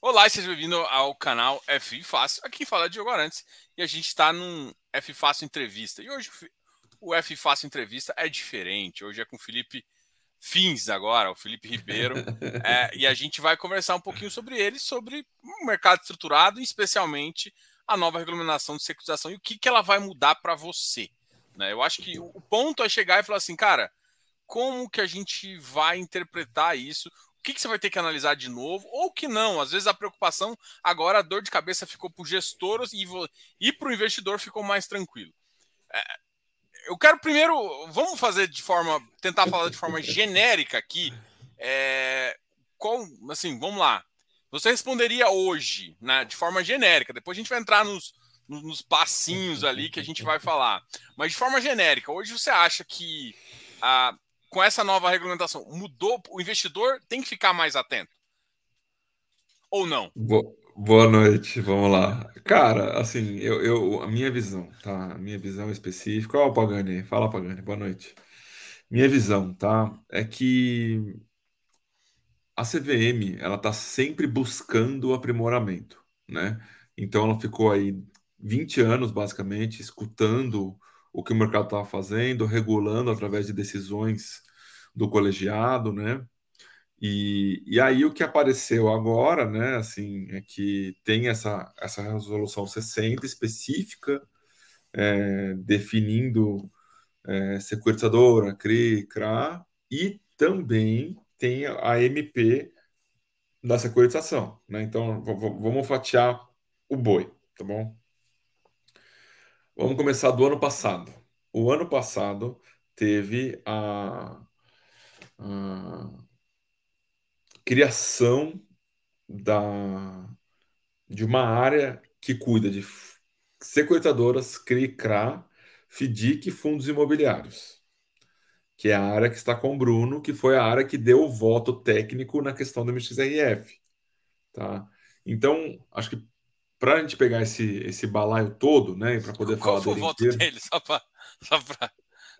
Olá e seja bem-vindo ao canal F Fácil. Aqui fala Diogo Arantes e a gente está num F Fácil Entrevista. E hoje o F Fácil Entrevista é diferente. Hoje é com o Felipe Fins agora, o Felipe Ribeiro. é, e a gente vai conversar um pouquinho sobre ele, sobre o mercado estruturado, e especialmente a nova regulamentação de securitização e o que, que ela vai mudar para você. Né? Eu acho que o ponto é chegar e falar assim, cara, como que a gente vai interpretar isso? Que, que você vai ter que analisar de novo, ou que não. Às vezes a preocupação, agora a dor de cabeça ficou para o gestor e, e para o investidor ficou mais tranquilo. É, eu quero primeiro, vamos fazer de forma, tentar falar de forma genérica aqui. É, qual, assim, vamos lá. Você responderia hoje, né, de forma genérica. Depois a gente vai entrar nos, nos passinhos ali que a gente vai falar. Mas de forma genérica, hoje você acha que a, com essa nova regulamentação, mudou? O investidor tem que ficar mais atento? Ou não? Boa noite, vamos lá. Cara, assim, eu, eu, a minha visão, tá? A minha visão específica. Ó, Pagani, fala, Pagani, boa noite. Minha visão, tá? É que a CVM, ela tá sempre buscando aprimoramento, né? Então ela ficou aí 20 anos, basicamente, escutando o que o mercado estava fazendo, regulando através de decisões do colegiado, né? E, e aí o que apareceu agora, né, assim, é que tem essa, essa resolução 60 específica, é, definindo é, securitizadora, CRI, CRA, e também tem a MP da securitização, né? Então, vamos fatiar o boi, tá bom? Vamos começar do ano passado. O ano passado teve a, a criação da, de uma área que cuida de securitadoras, CRI, CRA, FDIC e fundos imobiliários, que é a área que está com o Bruno, que foi a área que deu o voto técnico na questão do MXRF. Tá? Então, acho que para a gente pegar esse, esse balaio todo, né, para poder Qual falar foi o voto inteiro, dele, só para. Só pra...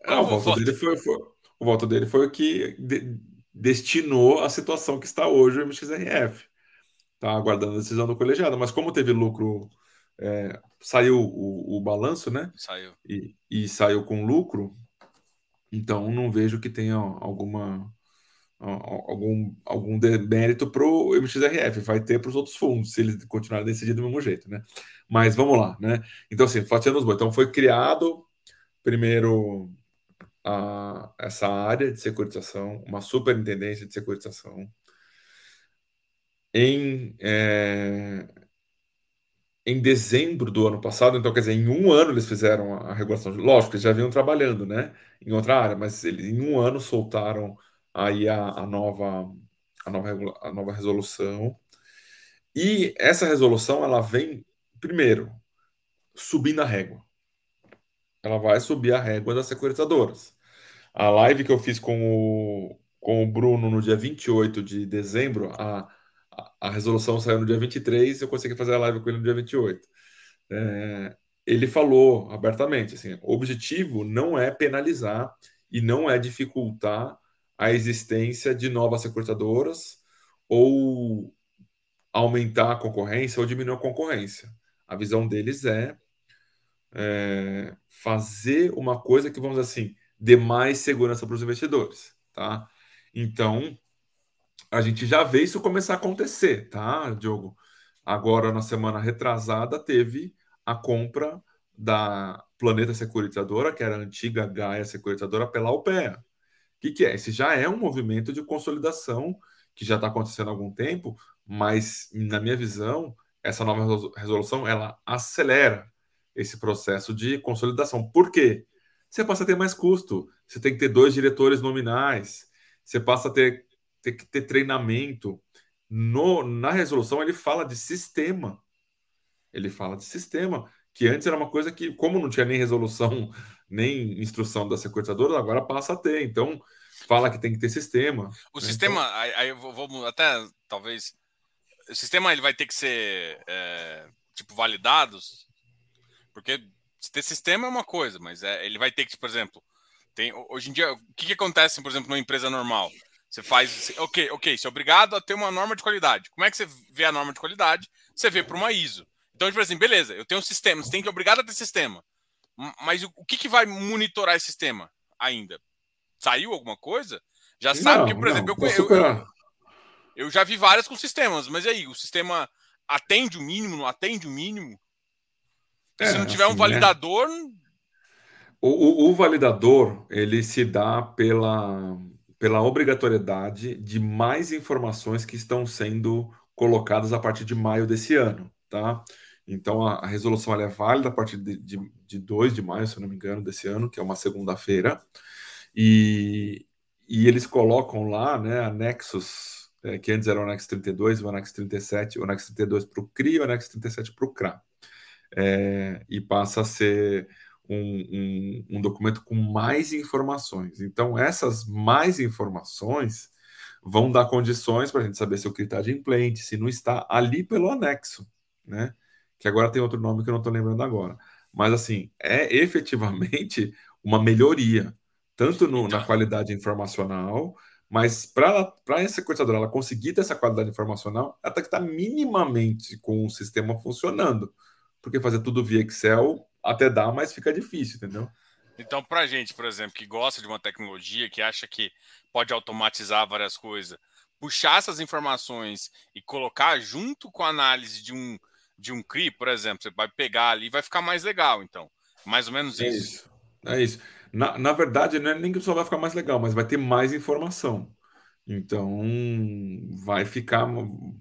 Não, o, voto, voto dele foi, foi, o voto dele foi o que de, destinou a situação que está hoje o MXRF. Está aguardando a decisão do colegiado, mas como teve lucro, é, saiu o, o, balanço, né? Saiu. E, e saiu com lucro, então não vejo que tenha alguma algum, algum mérito para o MXRF, vai ter para os outros fundos, se eles continuarem a decidir do mesmo jeito, né? Mas vamos lá, né? Então, assim, fatiando os bois. Então, foi criado primeiro a, essa área de securitização, uma superintendência de securitização. Em, é, em dezembro do ano passado, então quer dizer, em um ano eles fizeram a regulação. Lógico, eles já vinham trabalhando, né, em outra área, mas eles em um ano soltaram aí a, a, nova, a, nova, a nova resolução. E essa resolução, ela vem, primeiro, subindo a régua. Ela vai subir a régua das securitizadoras. A live que eu fiz com o, com o Bruno no dia 28 de dezembro, a, a, a resolução saiu no dia 23, eu consegui fazer a live com ele no dia 28. É, ele falou abertamente, assim, o objetivo não é penalizar e não é dificultar a existência de novas securitadoras ou aumentar a concorrência ou diminuir a concorrência. A visão deles é, é fazer uma coisa que, vamos dizer assim, dê mais segurança para os investidores, tá? Então, a gente já vê isso começar a acontecer, tá, Diogo? Agora, na semana retrasada, teve a compra da Planeta Securitizadora, que era a antiga Gaia Securitizadora, pela UPEA. Que, que é? Esse já é um movimento de consolidação que já está acontecendo há algum tempo, mas, na minha visão, essa nova resolução ela acelera esse processo de consolidação. Por quê? Você passa a ter mais custo, você tem que ter dois diretores nominais, você passa a ter, ter que ter treinamento. No, na resolução, ele fala de sistema. Ele fala de sistema, que antes era uma coisa que, como não tinha nem resolução nem instrução da securitadora, agora passa a ter. Então, fala que tem que ter sistema. O né? sistema, então... aí, aí vamos até talvez. O sistema ele vai ter que ser é, tipo validados, porque ter sistema é uma coisa, mas é, ele vai ter que, por exemplo, tem hoje em dia o que, que acontece, por exemplo, numa empresa normal? Você faz. Ok, ok, você é obrigado a ter uma norma de qualidade. Como é que você vê a norma de qualidade? Você vê para uma ISO. Então, tipo assim, beleza, eu tenho um sistema, você tem que obrigado a ter sistema. Mas o, que, que vai monitorar esse sistema ainda? Saiu alguma coisa? Já não, sabe que, por exemplo, eu, eu, eu, já vi várias com sistemas, mas aí? O sistema atende o mínimo, não atende o mínimo? É, se não tiver assim, um né? validador. Né? O, o, o, validador ele se dá pela, pela obrigatoriedade de mais informações que estão sendo colocadas a partir de maio desse ano, tá? Então a, a resolução é válida a partir de, de, de 2 de maio, se eu não me engano, desse ano, que é uma segunda-feira. E, e eles colocam lá, né, anexos, é, que antes era o anexo 32, o anexo 37, o anexo 32 para o CRI e o anexo 37 para o CRA. É, e passa a ser um, um, um, documento com mais informações. Então, essas mais informações vão dar condições para a gente saber se o CRI está de implante, se não está ali pelo anexo, né? Que agora tem outro nome que eu não estou lembrando agora. Mas, assim, é efetivamente uma melhoria tanto no, na qualidade informacional, mas para essa sequenciadora ela conseguir ter essa qualidade informacional, ela tem que estar minimamente com o sistema funcionando. Porque fazer tudo via Excel até dá, mas fica difícil, entendeu? Então, para gente, por exemplo, que gosta de uma tecnologia, que acha que pode automatizar várias coisas, puxar essas informações e colocar junto com a análise de um, de um CRI, por exemplo, você vai pegar ali vai ficar mais legal, então. Mais ou menos é isso. isso. É isso. Na, na verdade, não é nem que só vai ficar mais legal, mas vai ter mais informação. Então, vai ficar,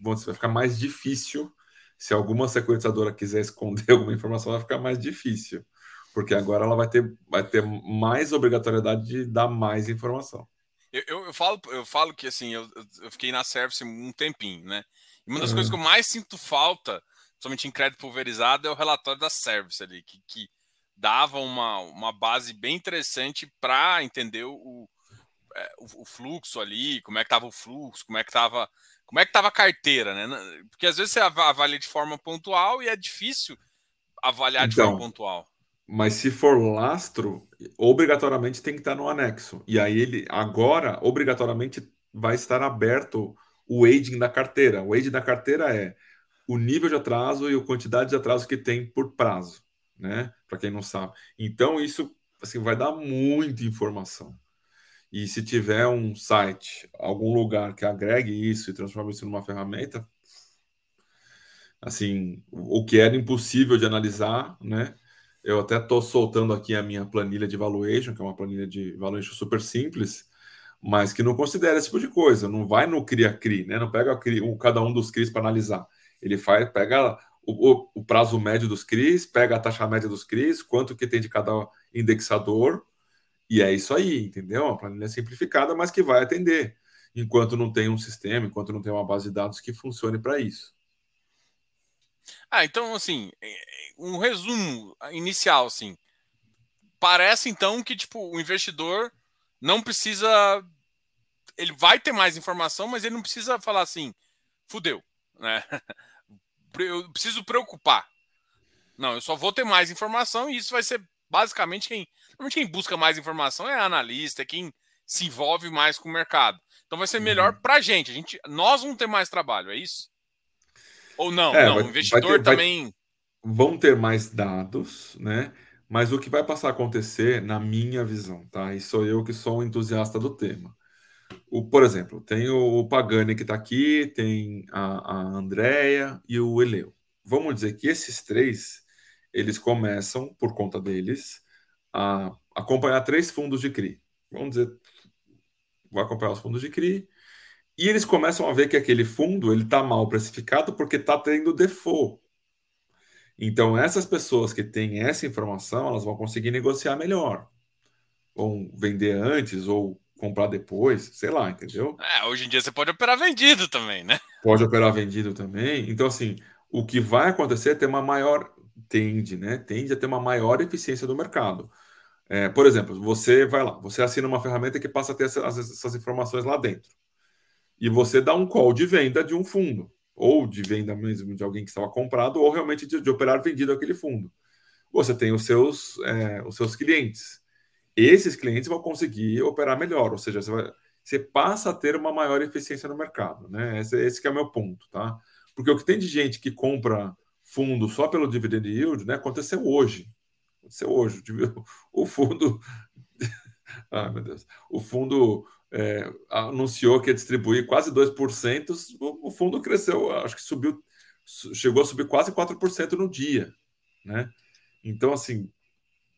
vai ficar mais difícil. Se alguma sequenciadora quiser esconder alguma informação, vai ficar mais difícil. Porque agora ela vai ter, vai ter mais obrigatoriedade de dar mais informação. Eu, eu, eu falo, eu falo que assim, eu, eu fiquei na Service um tempinho, né? E uma das uhum. coisas que eu mais sinto falta, somente em crédito pulverizado, é o relatório da Service ali, que, que dava uma, uma base bem interessante para entender o, é, o, o, fluxo ali, como é que estava o fluxo, como é que estava como é que estava a carteira, né? Porque às vezes você avalia de forma pontual e é difícil avaliar de forma então, pontual. Mas se for lastro, obrigatoriamente tem que estar no anexo. E aí ele agora obrigatoriamente vai estar aberto o aging da carteira. O aging da carteira é o nível de atraso e a quantidade de atraso que tem por prazo né? Para quem não sabe. Então isso assim vai dar muita informação. E se tiver um site, algum lugar que agregue isso e transforme isso numa ferramenta, assim, o que era impossível de analisar, né? Eu até estou soltando aqui a minha planilha de valuation, que é uma planilha de valuation super simples, mas que não considera esse tipo de coisa. Não vai no cria-cri, né? Não pega CRI, um, cada um dos CRIs para analisar. Ele faz, pega o, o, prazo médio dos CRIs, pega a taxa média dos CRIs, quanto que tem de cada indexador, e é isso aí, entendeu? Uma planilha simplificada, mas que vai atender, enquanto não tem um sistema, enquanto não tem uma base de dados que funcione para isso. Ah, então, assim, um resumo inicial, assim, parece então que, tipo, o investidor não precisa, ele vai ter mais informação, mas ele não precisa falar assim, fudeu, né? eu preciso preocupar. Não, eu só vou ter mais informação e isso vai ser basicamente quem. Quem busca mais informação é analista, é quem se envolve mais com o mercado. Então vai ser melhor uhum. para a gente. A gente. Nós vamos ter mais trabalho, é isso? Ou não? É, não, vai, o investidor ter, também. Vai, vão ter mais dados, né? Mas o que vai passar a acontecer, na minha visão, tá? E sou eu que sou um entusiasta do tema. O, por exemplo, tem o Pagani que está aqui, tem a, a Andrea e o Eleu. Vamos dizer que esses três, eles começam, por conta deles, a acompanhar três fundos de CRI. Vamos dizer, vou acompanhar os fundos de CRI, e eles começam a ver que aquele fundo ele está mal precificado porque está tendo default. Então, essas pessoas que têm essa informação, elas vão conseguir negociar melhor. Vão vender antes ou comprar depois, sei lá, entendeu? É, hoje em dia você pode operar vendido também, né? Pode operar vendido também. Então, assim, o que vai acontecer é ter uma maior. Tende, né? Tende a ter uma maior eficiência do mercado. É, por exemplo, você vai lá, você assina uma ferramenta que passa a ter essas, essas informações lá dentro. E você dá um call de venda de um fundo, ou de venda mesmo de alguém que estava comprado, ou realmente de, de operar vendido aquele fundo. Você tem os seus, é, os seus clientes esses clientes vão conseguir operar melhor. Ou seja, vai, você passa a ter uma maior eficiência no mercado, né? Esse, esse é o meu ponto, tá? Porque o que tem de gente que compra fundo só pelo dividend yield, né? Aconteceu hoje. Aconteceu hoje. O fundo. ah, meu Deus. O fundo é, anunciou que ia distribuir quase 2%. O, o fundo cresceu, acho que subiu, chegou a subir quase 4% no dia, né? Então, assim,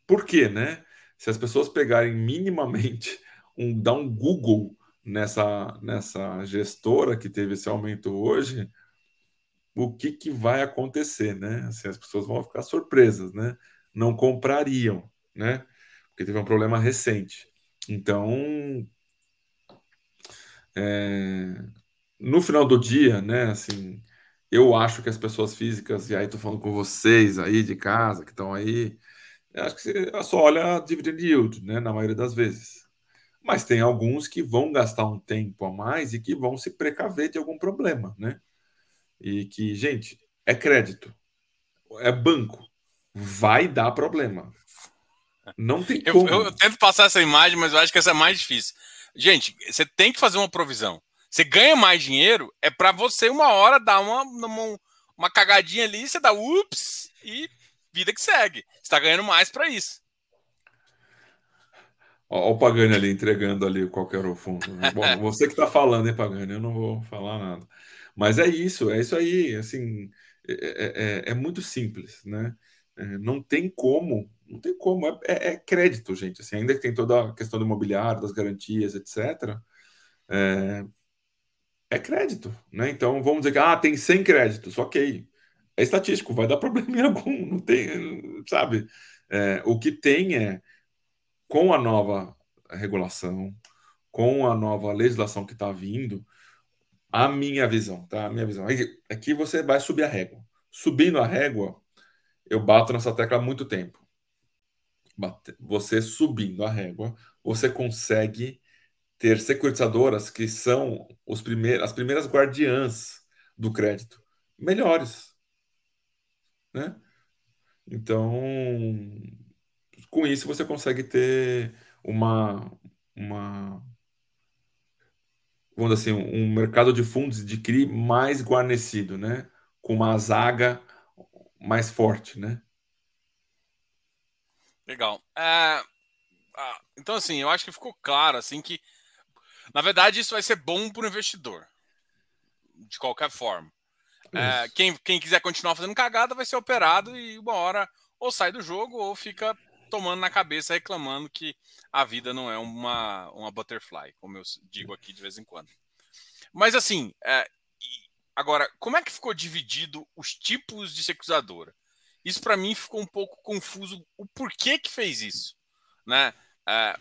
por quê, né? Se as pessoas pegarem minimamente um dar um Google nessa nessa gestora que teve esse aumento hoje, o que, que vai acontecer, né? Assim, as pessoas vão ficar surpresas, né? Não comprariam, né? Porque teve um problema recente. Então, é, no final do dia, né? Assim, eu acho que as pessoas físicas, e aí tô falando com vocês aí de casa que estão aí, acho que você só olha a dividend yield, né? Na maioria das vezes. Mas tem alguns que vão gastar um tempo a mais e que vão se precaver de algum problema, né? E que, gente, é crédito, é banco, vai dar problema. Não tem como. Eu, eu, eu, tento passar essa imagem, mas eu acho que essa é mais difícil. Gente, você tem que fazer uma provisão. Você ganha mais dinheiro, é para você uma hora dar uma, uma, uma cagadinha ali, você dá ups e vida que segue. Você está ganhando mais para isso. Olha o Pagani ali entregando ali qual era o fundo. Né? Bom, você que está falando, hein, Pagani? Eu não vou falar nada. Mas é isso, é isso aí. Assim, é, é, é, é muito simples, né? É, não tem como, não tem como. É, é, é, crédito, gente. Assim, ainda que tem toda a questão do imobiliário, das garantias, etc. É, é crédito, né? Então vamos dizer que ah, tem 100 créditos, ok. É estatístico, vai dar problema em algum, não tem, sabe? o que tem é com a nova regulação, com a nova legislação que está vindo, a minha visão, tá? A minha visão. Aqui você vai subir a régua. Subindo a régua, eu bato nessa tecla há muito tempo. Você subindo a régua, você consegue ter securitizadoras que são os primeiros, as primeiras guardiãs do crédito, melhores, né? Então, com isso você consegue ter uma, uma vamos dizer assim, um mercado de fundos de CRI mais guarnecido, né? Com uma zaga mais forte, né? Legal. É, então, assim, eu acho que ficou claro, assim, que na verdade isso vai ser bom para o investidor, de qualquer forma. É, quem, quem quiser continuar fazendo cagada vai ser operado e uma hora ou sai do jogo ou fica tomando na cabeça, reclamando que a vida não é uma, uma butterfly, como eu digo aqui de vez em quando. Mas assim, é, agora, como é que ficou dividido os tipos de securizadora? Isso para mim ficou um pouco confuso o porquê que fez isso, né? É,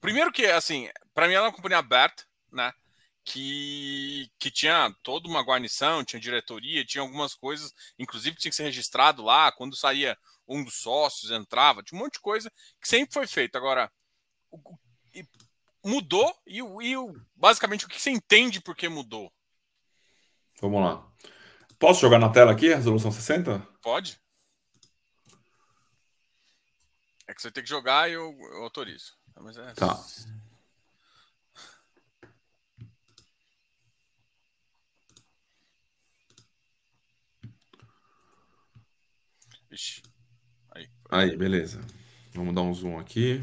primeiro que, assim, para mim ela é uma companhia aberta, né? Que, que tinha toda uma guarnição, tinha diretoria, tinha algumas coisas, inclusive tinha que ser registrado lá, quando saía um dos sócios entrava, tinha um monte de coisa que sempre foi feito. Agora, mudou e, e basicamente o que você entende por que mudou? Vamos lá. Posso jogar na tela aqui a resolução 60? Pode. É que você tem que jogar e eu, eu autorizo. Mas é... Tá. Ixi. Aí. Aí, beleza. Vamos dar um zoom aqui.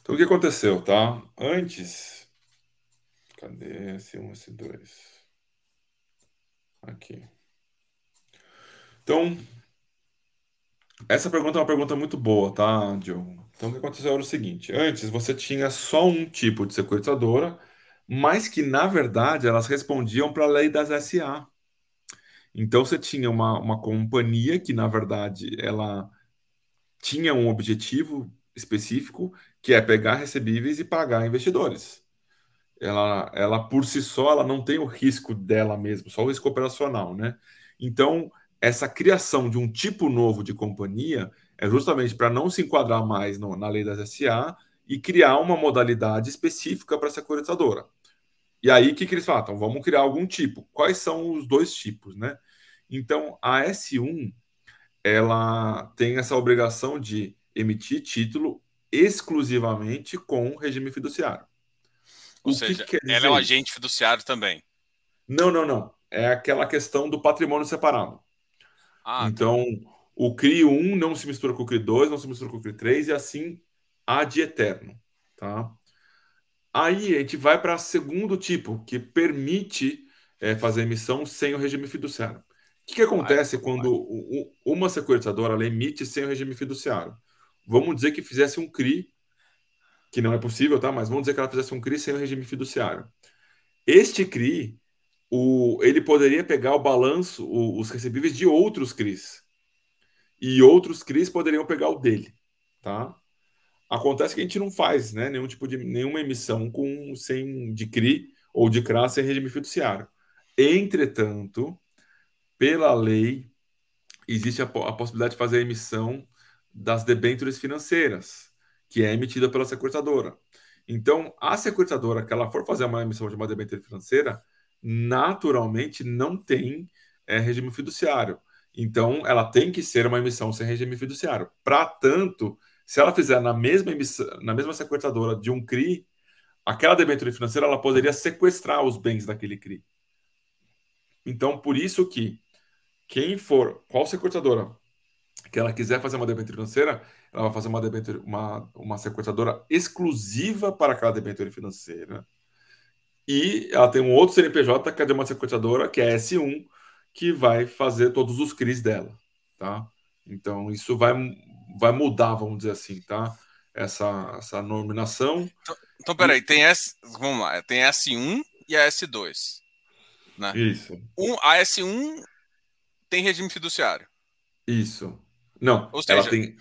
Então, o que aconteceu, tá? Antes. Cadê S1, S2? Aqui. Então, essa pergunta é uma pergunta muito boa, tá, Diogo? Então, o que aconteceu era o seguinte: antes você tinha só um tipo de securitizadora, mas que, na verdade, elas respondiam para a lei das SA. Então você tinha uma, uma companhia que, na verdade, ela tinha um objetivo específico, que é pegar recebíveis e pagar investidores. Ela, ela por si só, ela não tem o risco dela mesma, só o risco operacional, né? Então, essa criação de um tipo novo de companhia é justamente para não se enquadrar mais no, na lei das SA e criar uma modalidade específica para a securitizadora. E aí, o que, que eles falam? Então, vamos criar algum tipo. Quais são os dois tipos, né? Então, a S1, ela tem essa obrigação de emitir título exclusivamente com regime fiduciário. Ou o seja, que ela é o agente fiduciário também. Não, não, não. É aquela questão do patrimônio separado. Ah, tá. então, tá. o CRI 1 não se mistura com o CRI 2, não se mistura com o CRI 3 e assim há de eterno. Tá? Aí a gente vai para o segundo tipo, que permite é, fazer emissão sem o regime fiduciário. O que, que acontece vai, quando vai. uma securitizadora emite sem o regime fiduciário? Vamos dizer que fizesse um CRI, que não é possível, tá? Mas vamos dizer que ela fizesse um CRI sem o regime fiduciário. Este CRI, o, ele poderia pegar o balanço, o, os recebíveis de outros CRIs. E outros CRIs poderiam pegar o dele, tá? Acontece que a gente não faz, né, nenhum tipo de nenhuma emissão com sem de CRI ou de CRA sem regime fiduciário. Entretanto, pela lei existe a, a possibilidade de fazer a emissão das debêntures financeiras, que é emitida pela securitadora. Então, a securitadora que ela for fazer uma emissão de uma debênture financeira, naturalmente não tem é, regime fiduciário. Então, ela tem que ser uma emissão sem regime fiduciário. Para tanto, se ela fizer na mesma emissão, na mesma sequestradora de um CRI, aquela debênture financeira ela poderia sequestrar os bens daquele CRI. Então, por isso que quem for, qual sequestradora que ela quiser fazer uma debênture financeira, ela vai fazer uma debênture, uma, uma sequestradora exclusiva para aquela debênture financeira e ela tem um outro CNPJ, que é de uma sequestradora, que é S1, que vai fazer todos os CRIs dela, tá? Então, isso vai, vai mudar, vamos dizer assim, tá? Essa, essa nominação. Então, então peraí, tem S, vamos lá, tem S1 e a S2, né? Isso. Um, a S1 tem regime fiduciário. Isso. Não, ou seja, ela tem...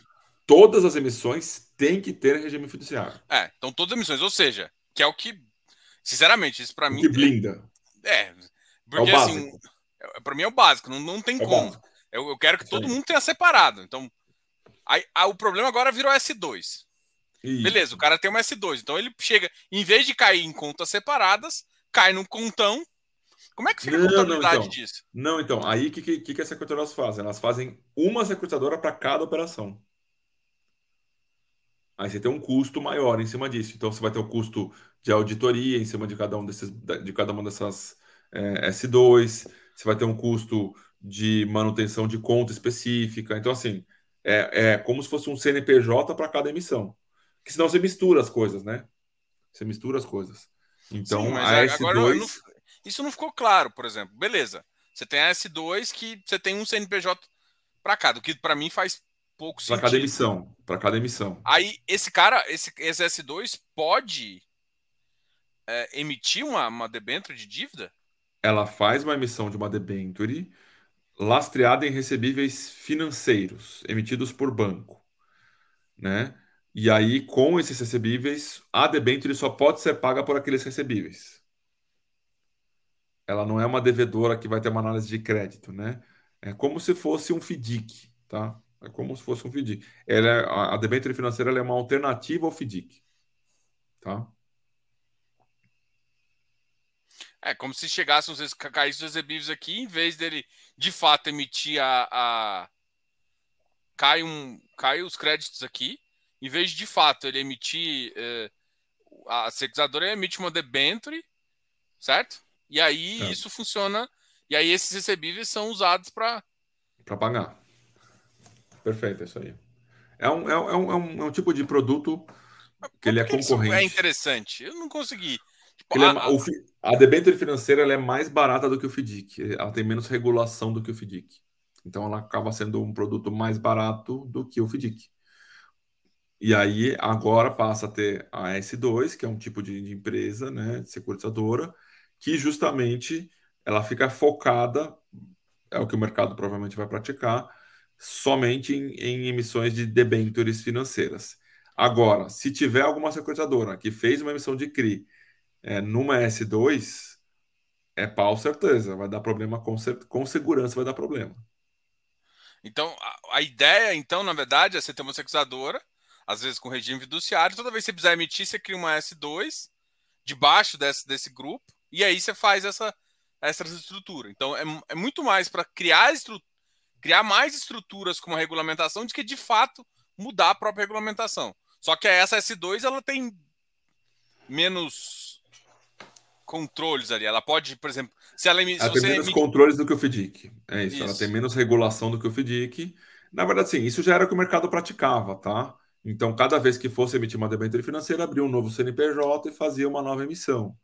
Todas as emissões têm que ter regime fiduciário. É, então todas as emissões, ou seja, que é o que Sinceramente, isso para mim. Que blinda. É. Porque é assim, é, para mim é o básico, não, não tem é como. Eu, eu, quero que Sim. todo mundo tenha separado. Então, aí, aí, o problema agora virou S2. Isso. Beleza, o cara tem uma S2. Então ele chega, em vez de cair em contas separadas, cai num contão. Como é que fica a contabilidade não, então, disso? Não, então, aí o que, que, que as secretadoras fazem? Elas fazem uma secretadora para cada operação. Aí você tem um custo maior em cima disso. Então você vai ter o custo de auditoria em cima de cada um desses, de cada uma dessas é, S2, você vai ter um custo de manutenção de conta específica. Então, assim, é, é como se fosse um CNPJ para cada emissão. Que senão você mistura as coisas, né? Você mistura as coisas. Então, Sim, a S2. Agora, não, isso não ficou claro, por exemplo. Beleza. Você tem a S2 que você tem um CNPJ para cada, o que para mim faz pouco sentido. Para cada emissão. Para cada emissão. Aí, esse cara, esse, esse S2 pode é, emitir uma, uma debênture de dívida? Ela faz uma emissão de uma debênture lastreada em recebíveis financeiros emitidos por banco, né? E aí, com esses recebíveis, a debênture só pode ser paga por aqueles recebíveis. Ela não é uma devedora que vai ter uma análise de crédito, né? É como se fosse um FDIC, tá? É como se fosse um FDIC. Ela é, a debênture financeira é uma alternativa ao FDIC, tá? É como se chegassem os caíssem os recebíveis aqui, em vez dele de fato emitir a. a... Cai, um, cai os créditos aqui, em vez de de fato ele emitir. Eh, a securitizadora emite uma debenture, certo? E aí é. isso funciona. E aí esses recebíveis são usados para. Para pagar. Perfeito, é isso aí. É um, é um, é um, é um tipo de produto que ele é concorrente. é interessante. Eu não consegui. A, é, o, a debênture financeira é mais barata do que o FDIC. Ela tem menos regulação do que o FDIC. Então ela acaba sendo um produto mais barato do que o FDIC. E aí agora passa a ter a S2, que é um tipo de, de empresa, né, de securitizadora, que justamente ela fica focada, é o que o mercado provavelmente vai praticar, somente em, em emissões de debêntures financeiras. Agora, se tiver alguma securitizadora que fez uma emissão de CRI é, numa S2, é pau certeza. Vai dar problema com, com segurança, vai dar problema. Então, a, a, ideia, então, na verdade, é você ter uma securizadora, às vezes com regime fiduciário, toda vez que você precisar emitir, você cria uma S2 debaixo desse, desse grupo, e aí você faz essa, essa estrutura. Então, é, é muito mais para criar, criar mais estruturas com uma regulamentação do que, de fato, mudar a própria regulamentação. Só que essa S2 ela tem menos controles ali. Ela pode, por exemplo, se ela, ela tem menos emite... controles do que o FDIC. É isso, isso, ela tem menos regulação do que o FDIC. Na verdade, sim, isso já era o que o mercado praticava, tá? Então, cada vez que fosse emitir uma debênture financeira, abria um novo CNPJ e fazia uma nova emissão.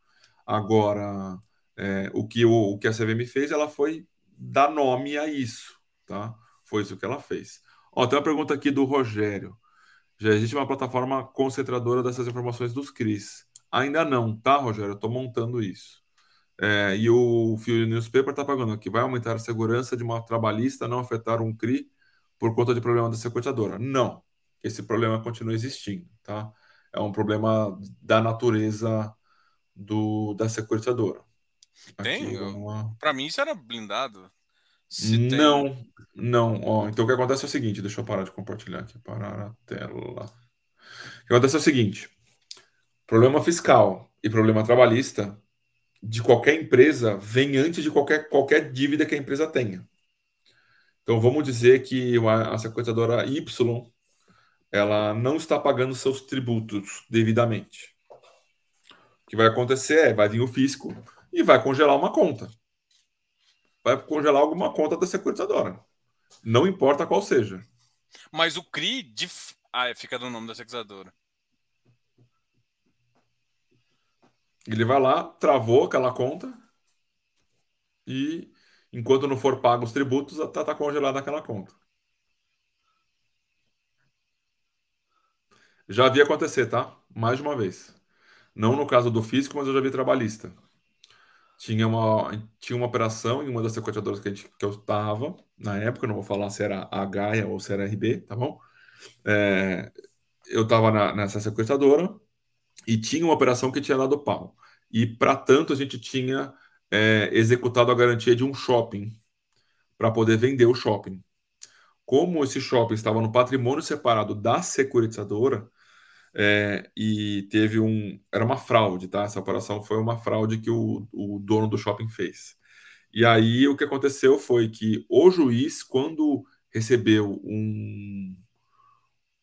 Agora, é, o, que o, o que a CVM fez, ela foi dar nome a isso, tá? Foi isso que ela fez. Ó, tem uma pergunta aqui do Rogério. Já existe uma plataforma concentradora dessas informações dos CRIs? Ainda não, tá, Rogério? Eu estou montando isso. É, e o Fio Newspaper está pagando aqui. Vai aumentar a segurança de uma trabalhista não afetar um CRI por conta de problema da sequestradora? Não. Esse problema continua existindo, tá? É um problema da natureza do, da sequestradora. Tem? Uma... Para mim isso era blindado. Não, tem... não. Ó, então o que acontece é o seguinte, deixa eu parar de compartilhar aqui, parar a tela. O que acontece é o seguinte, problema fiscal e problema trabalhista de qualquer empresa vem antes de qualquer, qualquer dívida que a empresa tenha. Então vamos dizer que a sequestradora Y ela não está pagando seus tributos devidamente. O que vai acontecer é, vai vir o fisco e vai congelar uma conta. Vai congelar alguma conta da securitizadora. Não importa qual seja. Mas o CRI de... ah, fica no nome da securitizadora. Ele vai lá, travou aquela conta e enquanto não for pago os tributos, está tá congelada aquela conta. Já vi acontecer, tá? Mais de uma vez. Não no caso do físico, mas eu já vi trabalhista tinha uma, tinha uma operação em uma das sequestradoras que, a gente, que eu estava, na época, não vou falar se era a Gaia ou se era a RB, tá bom? É, eu estava nessa sequestradora e tinha uma operação que tinha dado pau. E, para tanto, a gente tinha é, executado a garantia de um shopping para poder vender o shopping. Como esse shopping estava no patrimônio separado da securitizadora, é, e teve um. Era uma fraude, tá? Essa operação foi uma fraude que o, o dono do shopping fez. E aí o que aconteceu foi que o juiz, quando recebeu um,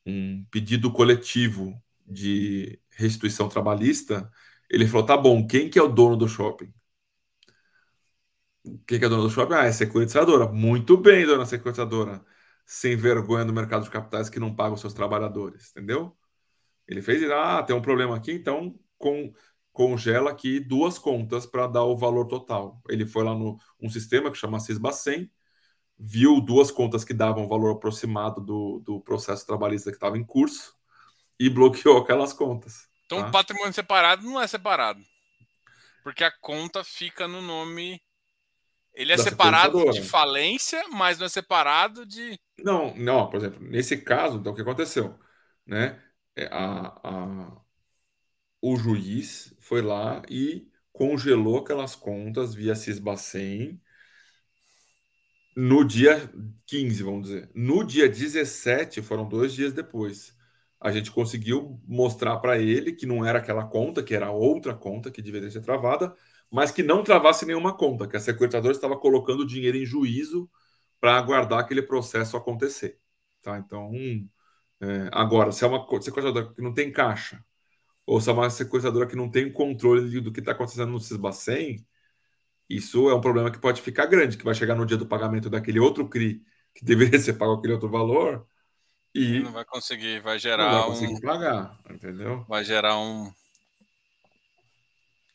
um pedido coletivo de restituição trabalhista, ele falou: tá bom, quem que é o dono do shopping? Quem que é o dono do shopping? Ah, é a sequestradora. Muito bem, dona sequestradora. Sem vergonha do mercado de capitais que não paga os seus trabalhadores, entendeu? Ele fez, ah, tem um problema aqui, então com, congela aqui duas contas para dar o valor total. Ele foi lá no um sistema que chama Cisbacen, viu duas contas que davam valor aproximado do, do processo trabalhista que estava em curso e bloqueou aquelas contas. Então, tá? o patrimônio separado não é separado. Porque a conta fica no nome. Ele é da separado de falência, mas não é separado de. Não, não, por exemplo, nesse caso, então o que aconteceu? Né? É, a, a, o juiz foi lá e congelou aquelas contas via Cisbacen no dia 15, vamos dizer. No dia 17, foram dois dias depois, a gente conseguiu mostrar para ele que não era aquela conta, que era outra conta que deveria ser travada, mas que não travasse nenhuma conta, que a sequestradora estava colocando dinheiro em juízo para aguardar aquele processo acontecer. Tá? Então, um, é, agora, se é uma sequestradora que não tem caixa, ou se é uma sequestradora que não tem controle do que está acontecendo no Cisbacen, isso é um problema que pode ficar grande, que vai chegar no dia do pagamento daquele outro CRI que deveria ser pago aquele outro valor e não vai conseguir, vai gerar não vai conseguir um... pagar, entendeu? Vai gerar um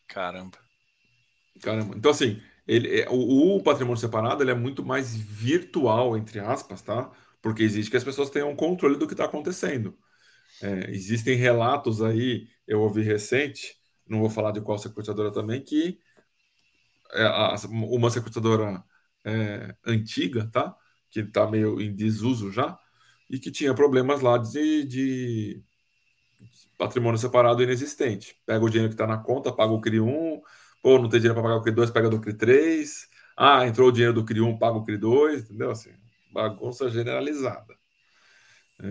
caramba. Caramba. Então assim, ele, é, o, o patrimônio separado ele é muito mais virtual entre aspas, tá? porque existe que as pessoas tenham controle do que está acontecendo. É, existem relatos aí, eu ouvi recente, não vou falar de qual sequestradora também, que é uma sequestradora é, antiga, tá? Que está meio em desuso já, e que tinha problemas lá de, de patrimônio separado inexistente. Pega o dinheiro que está na conta, paga o CRI 1, pô, não tem dinheiro para pagar o CRI 2, pega do CRI 3, ah, entrou o dinheiro do CRI 1, paga o CRI 2, entendeu? Assim, bagunça generalizada. É,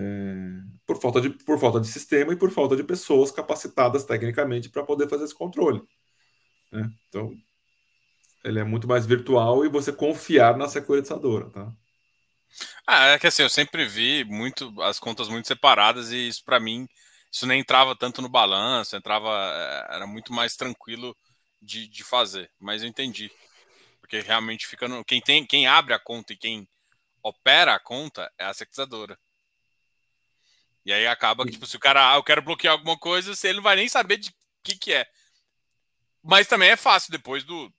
por, falta de, por falta de sistema e por falta de pessoas capacitadas tecnicamente para poder fazer esse controle. Né? Então, ele é muito mais virtual e você confiar na securitizadora, tá? Ah, é que assim, eu sempre vi muito as contas muito separadas e isso para mim, isso nem entrava tanto no balanço, entrava, é, era muito mais tranquilo de, de fazer, mas eu entendi. Porque realmente fica no. Quem, tem, quem abre a conta e quem opera a conta é a securitizadora. E aí acaba que, tipo, se o cara, ah, eu quero bloquear alguma coisa, ele não vai nem saber de que que é. Mas também é fácil depois do.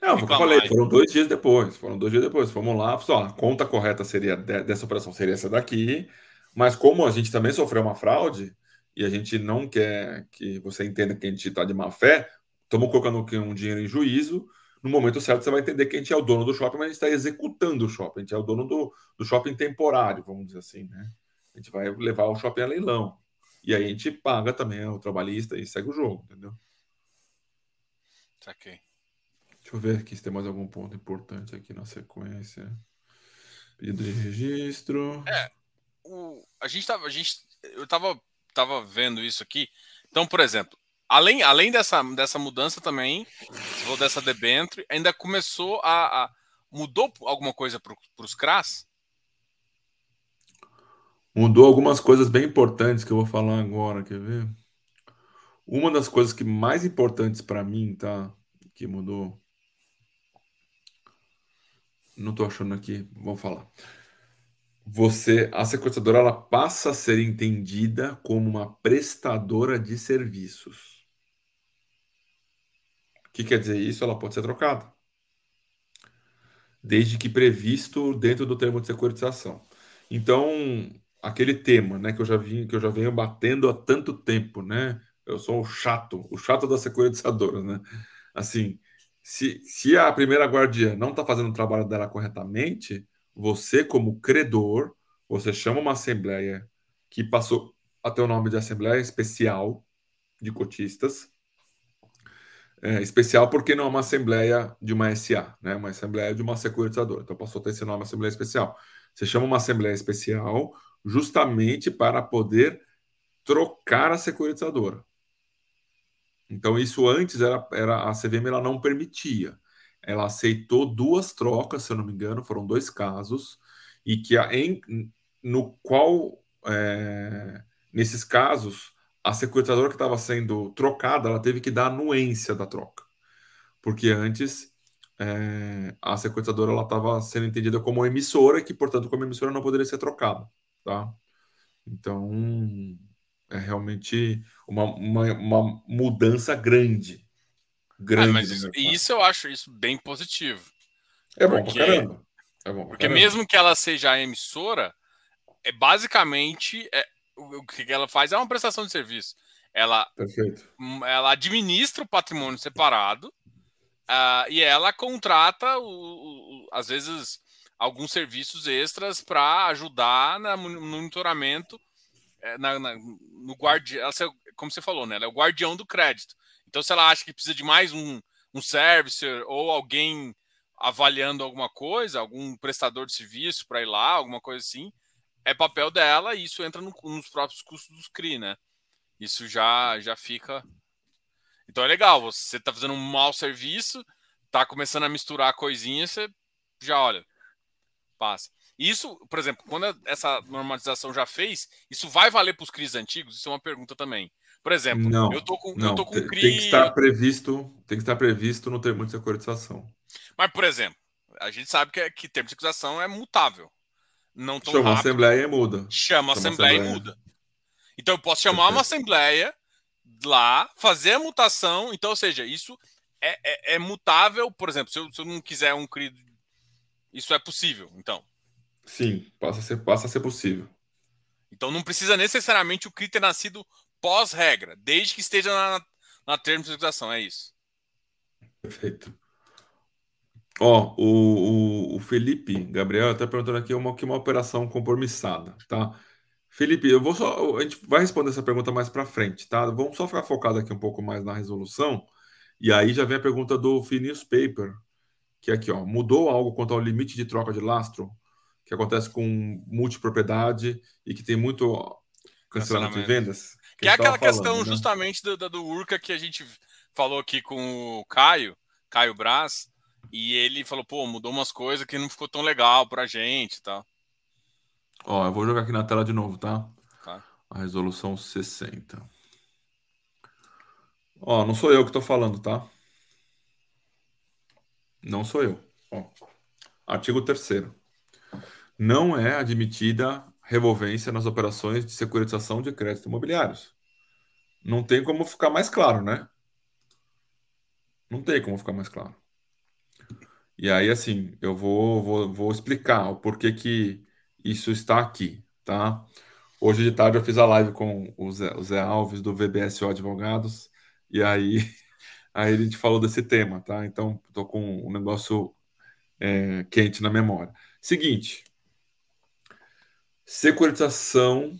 Não, foi o que eu falei, foram dois dias depois. Foram dois dias depois. Fomos lá, só a conta correta seria dessa operação seria essa daqui. Mas como a gente também sofreu uma fraude e a gente não quer que você entenda que a gente está de má fé, estamos colocando um dinheiro em juízo. No momento certo, você vai entender que a gente é o dono do shopping, mas a gente está executando o shopping. A gente é o dono do, do shopping temporário, vamos dizer assim, né? A gente vai levar o shopping a leilão. E aí a gente paga também o trabalhista e segue o jogo, entendeu? Saquei. Deixa eu ver aqui se tem mais algum ponto importante aqui na sequência. Pedido de registro. É, o, a gente tava, a gente, eu tava, tava vendo isso aqui. Então, por exemplo, além, além dessa, dessa mudança também, ou dessa debênture, ainda começou a, a mudou alguma coisa para os CRAS? Mudou algumas coisas bem importantes que eu vou falar agora, quer ver? Uma das coisas que mais importantes para mim, tá? Que mudou. Não tô achando aqui, vou falar. Você, a sequestradora, ela passa a ser entendida como uma prestadora de serviços. O que quer dizer isso? Ela pode ser trocada. Desde que previsto dentro do termo de securitização. Então, aquele tema, né, que eu já vim, que eu já venho batendo há tanto tempo, né? Eu sou o chato, o chato da securitizadora, né? Assim, se, se a primeira guardiã não está fazendo o trabalho dela corretamente, você como credor, você chama uma assembleia que passou até o nome de assembleia especial de cotistas, é, especial porque não é uma assembleia de uma SA, né? Uma assembleia de uma securitizadora. Então passou a ter esse nome assembleia especial. Você chama uma assembleia especial justamente para poder trocar a securitizadora. Então, isso antes era, era a CVM ela não permitia. Ela aceitou duas trocas, se eu não me engano, foram dois casos, e que a, em, no qual, é, nesses casos, a securitizadora que estava sendo trocada, ela teve que dar anuência da troca. Porque antes é, a securitizadora estava sendo entendida como emissora, que, portanto, como emissora não poderia ser trocada tá? Então, é realmente uma, uma, uma mudança grande. Grande. Ah, mas isso, isso, eu acho isso bem positivo. É bom porque, pra caramba. É bom porque caramba. mesmo que ela seja a emissora, é basicamente é, o que ela faz é uma prestação de serviço. Ela, Perfeito. ela administra o patrimônio separado uh, e ela contrata, o, o, às vezes, alguns serviços extras para ajudar no monitoramento, na, na, no guardião, como você falou, né? Ela é o guardião do crédito. Então, se ela acha que precisa de mais um, um servicer ou alguém avaliando alguma coisa, algum prestador de serviço para ir lá, alguma coisa assim, é papel dela e isso entra no, nos próprios custos dos CRI, né? Isso já, já fica. Então é legal, você está fazendo um mau serviço, está começando a misturar coisinhas, você já olha, passa. Isso, por exemplo, quando essa normalização já fez, isso vai valer para os CRIs antigos? Isso é uma pergunta também. Por exemplo, não, eu tô com, não, eu tô com CRI... Tem que estar previsto, tem que estar previsto no termo de securitização. Mas, por exemplo, a gente sabe que, é, que termo de securitização é mutável. Não tão Chama rápido. a Assembleia e muda. Chama, Chama a Assembleia, Assembleia e muda. Então eu posso chamar Perfeito. uma Assembleia lá, fazer a mutação. Então, ou seja, isso é, é, é mutável. Por exemplo, se eu, se eu não quiser um CRI isso é possível, então? Sim, passa a ser, passa a ser possível. Então não precisa necessariamente o CRI ter nascido pós-regra, desde que esteja na, na termo de utilização, é isso. Perfeito. Ó, o, o, o, Felipe Gabriel está perguntando aqui uma, que uma operação compromissada, tá? Felipe, eu vou só. A gente vai responder essa pergunta mais para frente, tá? Vamos só ficar focado aqui um pouco mais na resolução. E aí já vem a pergunta do Phineas Paper, que é aqui, ó, mudou algo quanto ao limite de troca de lastro, que acontece com multipropriedade e que tem muito cancelamento de vendas. Que, que é aquela questão falando, né? justamente do, do Urca que a gente falou aqui com o Caio, Caio Braz, e ele falou, pô, mudou umas coisas que não ficou tão legal pra gente e tal. Ó, eu vou jogar aqui na tela de novo, tá? tá. A resolução 60. Ó, não sou eu que tô falando, tá? Não sou eu. Ó, artigo 3 Não é admitida revolvência nas operações de securitização de crédito imobiliários. Não tem como ficar mais claro, né? Não tem como ficar mais claro. E aí, assim, eu vou, vou, vou explicar o porquê que isso está aqui, tá? Hoje de tarde eu fiz a live com o Zé, o Zé Alves, do VBSO Advogados, e aí, aí a gente falou desse tema, tá? Então, estou com um negócio é, quente na memória. Seguinte, securitização,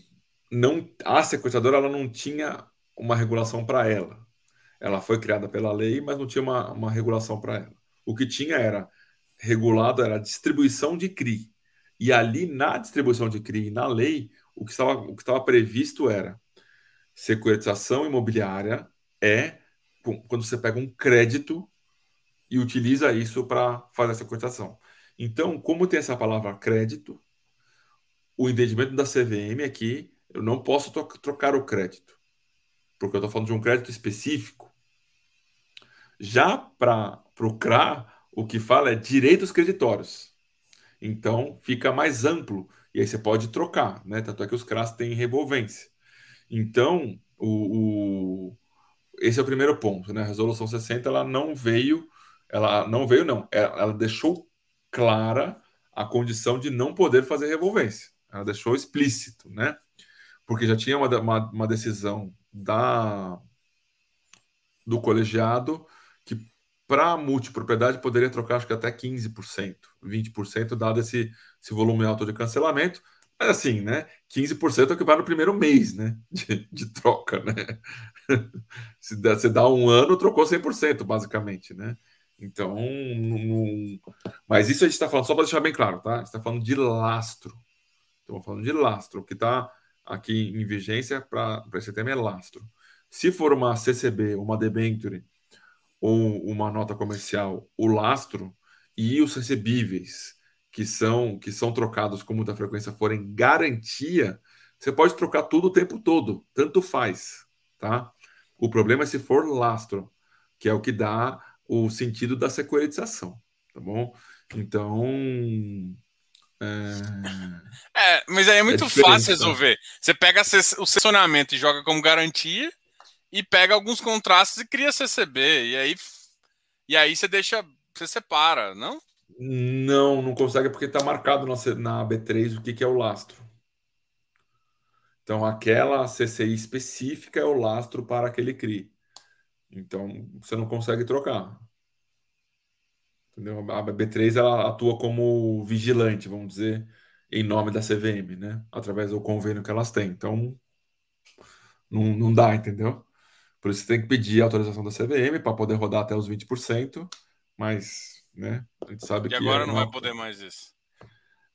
não, a securitizadora ela não tinha uma regulação para ela. Ela foi criada pela lei, mas não tinha uma, uma regulação para ela. O que tinha era regulado era a distribuição de CRI. E ali na distribuição de CRI, na lei, o que estava, o que estava previsto era securitização imobiliária é quando você pega um crédito e utiliza isso para fazer a securitização. Então, como tem essa palavra crédito, o entendimento da CVM é que eu não posso trocar o crédito, porque eu estou falando de um crédito específico. Já para o CRA, o que fala é direitos creditórios. Então, fica mais amplo e aí você pode trocar, né? Tanto é que os CRAS têm revolvência. Então, o, o, esse é o primeiro ponto, né? A resolução 60 ela não veio, ela não veio não, ela, ela deixou clara a condição de não poder fazer revolvência. Ela deixou explícito, né? Porque já tinha uma, uma, uma decisão da do colegiado que para multipropriedade poderia trocar acho que até 15%, 20%, dado esse, esse volume alto de cancelamento. Mas assim, né? 15% é o que vai no primeiro mês, né? De, de troca, né? Se você dá um ano, trocou 100%, basicamente, né? Então, mas isso a gente está falando, só para deixar bem claro, tá? A gente está falando de lastro. Estamos falando de lastro. Que está aqui em vigência para esse tema é lastro. Se for uma CCB, uma debenture ou uma nota comercial, o lastro e os recebíveis que são que são trocados com muita frequência forem garantia, você pode trocar tudo o tempo todo, tanto faz, tá? O problema é se for lastro, que é o que dá o sentido da securitização, tá bom? Então, é, é mas aí é muito é fácil tá? resolver. Você pega o sessionamento e joga como garantia e pega alguns contrastes e cria CCB. E aí, e aí você deixa. Você separa, não? Não, não consegue porque está marcado na, na B3 o que, que é o lastro. Então, aquela CCI específica é o lastro para aquele CRI. Então, você não consegue trocar. Entendeu? A B3 ela atua como vigilante, vamos dizer, em nome da CVM, né? Através do convênio que elas têm. Então, não, não dá, entendeu? Por isso você tem que pedir a autorização da CVM para poder rodar até os 20%, mas né, a gente sabe e que. E agora não vai poder mais isso.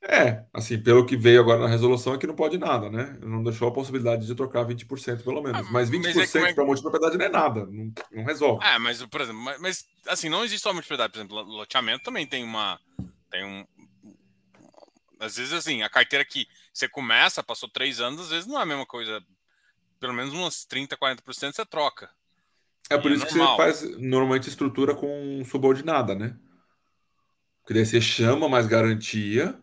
É, assim, pelo que veio agora na resolução é que não pode nada, né? Não deixou a possibilidade de trocar 20% pelo menos. Ah, mas 20% mas é, é... para multipropriedade não é nada, não, não resolve. É, mas, por exemplo, mas, mas, assim, não existe só multipropriedade, por exemplo, loteamento também tem uma. Tem um. Às vezes, assim, a carteira que você começa, passou três anos, às vezes não é a mesma coisa pelo menos umas 30, 40% você troca. É por e é isso é que você faz normalmente estrutura com subordinada, né? Porque daí você chama mais garantia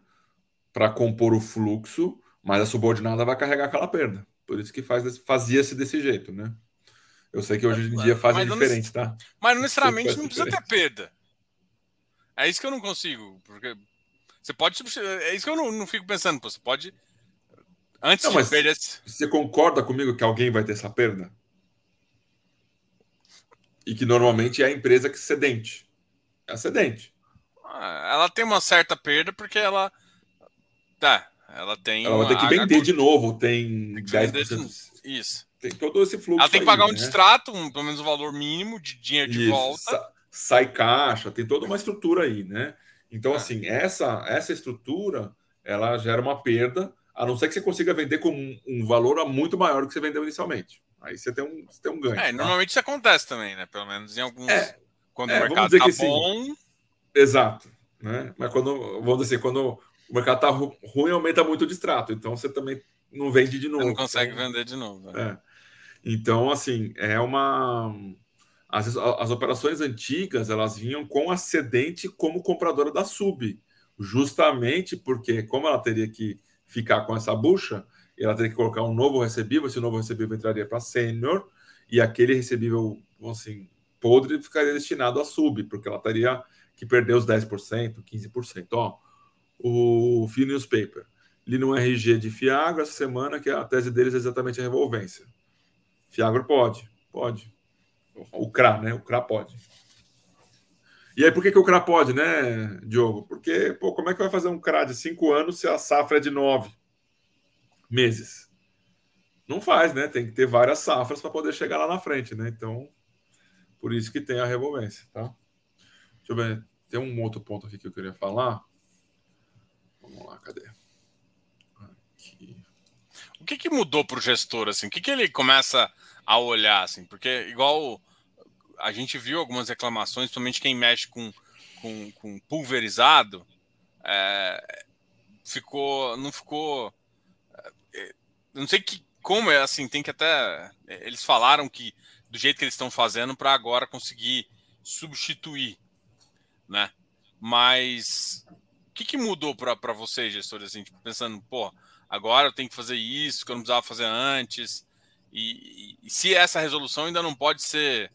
para compor o fluxo, mas a subordinada vai carregar aquela perda. Por isso que faz, fazia-se desse jeito, né? Eu sei que hoje em dia fazem diferente, tá? Mas não necessariamente não precisa diferente. ter perda. É isso que eu não consigo. Porque você pode. É isso que eu não, não fico pensando. Pô, você pode Antes não, de perder. Você concorda comigo que alguém vai ter essa perda? E que normalmente é a empresa que cedente. É a cedente. Ah, ela tem uma certa perda porque ela. Tá. Ela tem. Ela vai ter que vender de novo, tem, tem 10%. De... Isso. Tem todo esse fluxo. Ela tem que pagar aí, um né? distrato, um, pelo menos um valor mínimo de dinheiro de Isso. volta. Sa sai caixa, tem toda uma estrutura aí, né? Então, é. assim, essa, essa estrutura ela gera uma perda a não ser que você consiga vender com um, um valor muito maior do que você vendeu inicialmente. Aí você tem um, você tem um ganho. É, tá? normalmente isso acontece também, né? Pelo menos em alguns. É, quando é, o mercado tá bom. Sim. Exato. Né? Mas quando, vamos dizer, quando o mercado tá ruim, aumenta muito o distrato. Então você também não vende de novo. Você não consegue então, vender de novo. Né? É. Então, assim, é uma. as, as operações antigas elas vinham com a como compradora da sub, justamente porque, como ela teria que ficar com essa bucha, ela teria que colocar um novo recebível, esse novo recebível entraria para sênior, e aquele recebível, assim, podre ficaria destinado a sub, porque ela teria que perder os 10%, 15%. Ó, o Fio Newspaper. Li no RG de Fiagro essa semana que a tese deles é exatamente a revolvência. Fiagro pode, pode. O CRA, né? O CRA pode. E aí, por que, que o CRA pode, né, Diogo? Porque, pô, como é que vai fazer um CRA de cinco anos se a safra é de nove meses? Não faz, né? Tem que ter várias safras para poder chegar lá na frente, né? Então, por isso que tem a revolvência, tá? Deixa eu ver. Tem um outro ponto aqui que eu queria falar. Vamos lá, cadê? Aqui. O que, que mudou para o gestor, assim? O que, que ele começa a olhar, assim? Porque, igual a gente viu algumas reclamações, principalmente quem mexe com, com, com pulverizado, é, ficou, não ficou, é, não sei que, como é assim, tem que até, eles falaram que do jeito que eles estão fazendo para agora conseguir substituir, né? Mas que, que mudou para vocês, gestores, assim, tipo, pensando, pô, agora eu tenho que fazer isso que eu não precisava fazer antes, e, e, e se essa resolução ainda não pode ser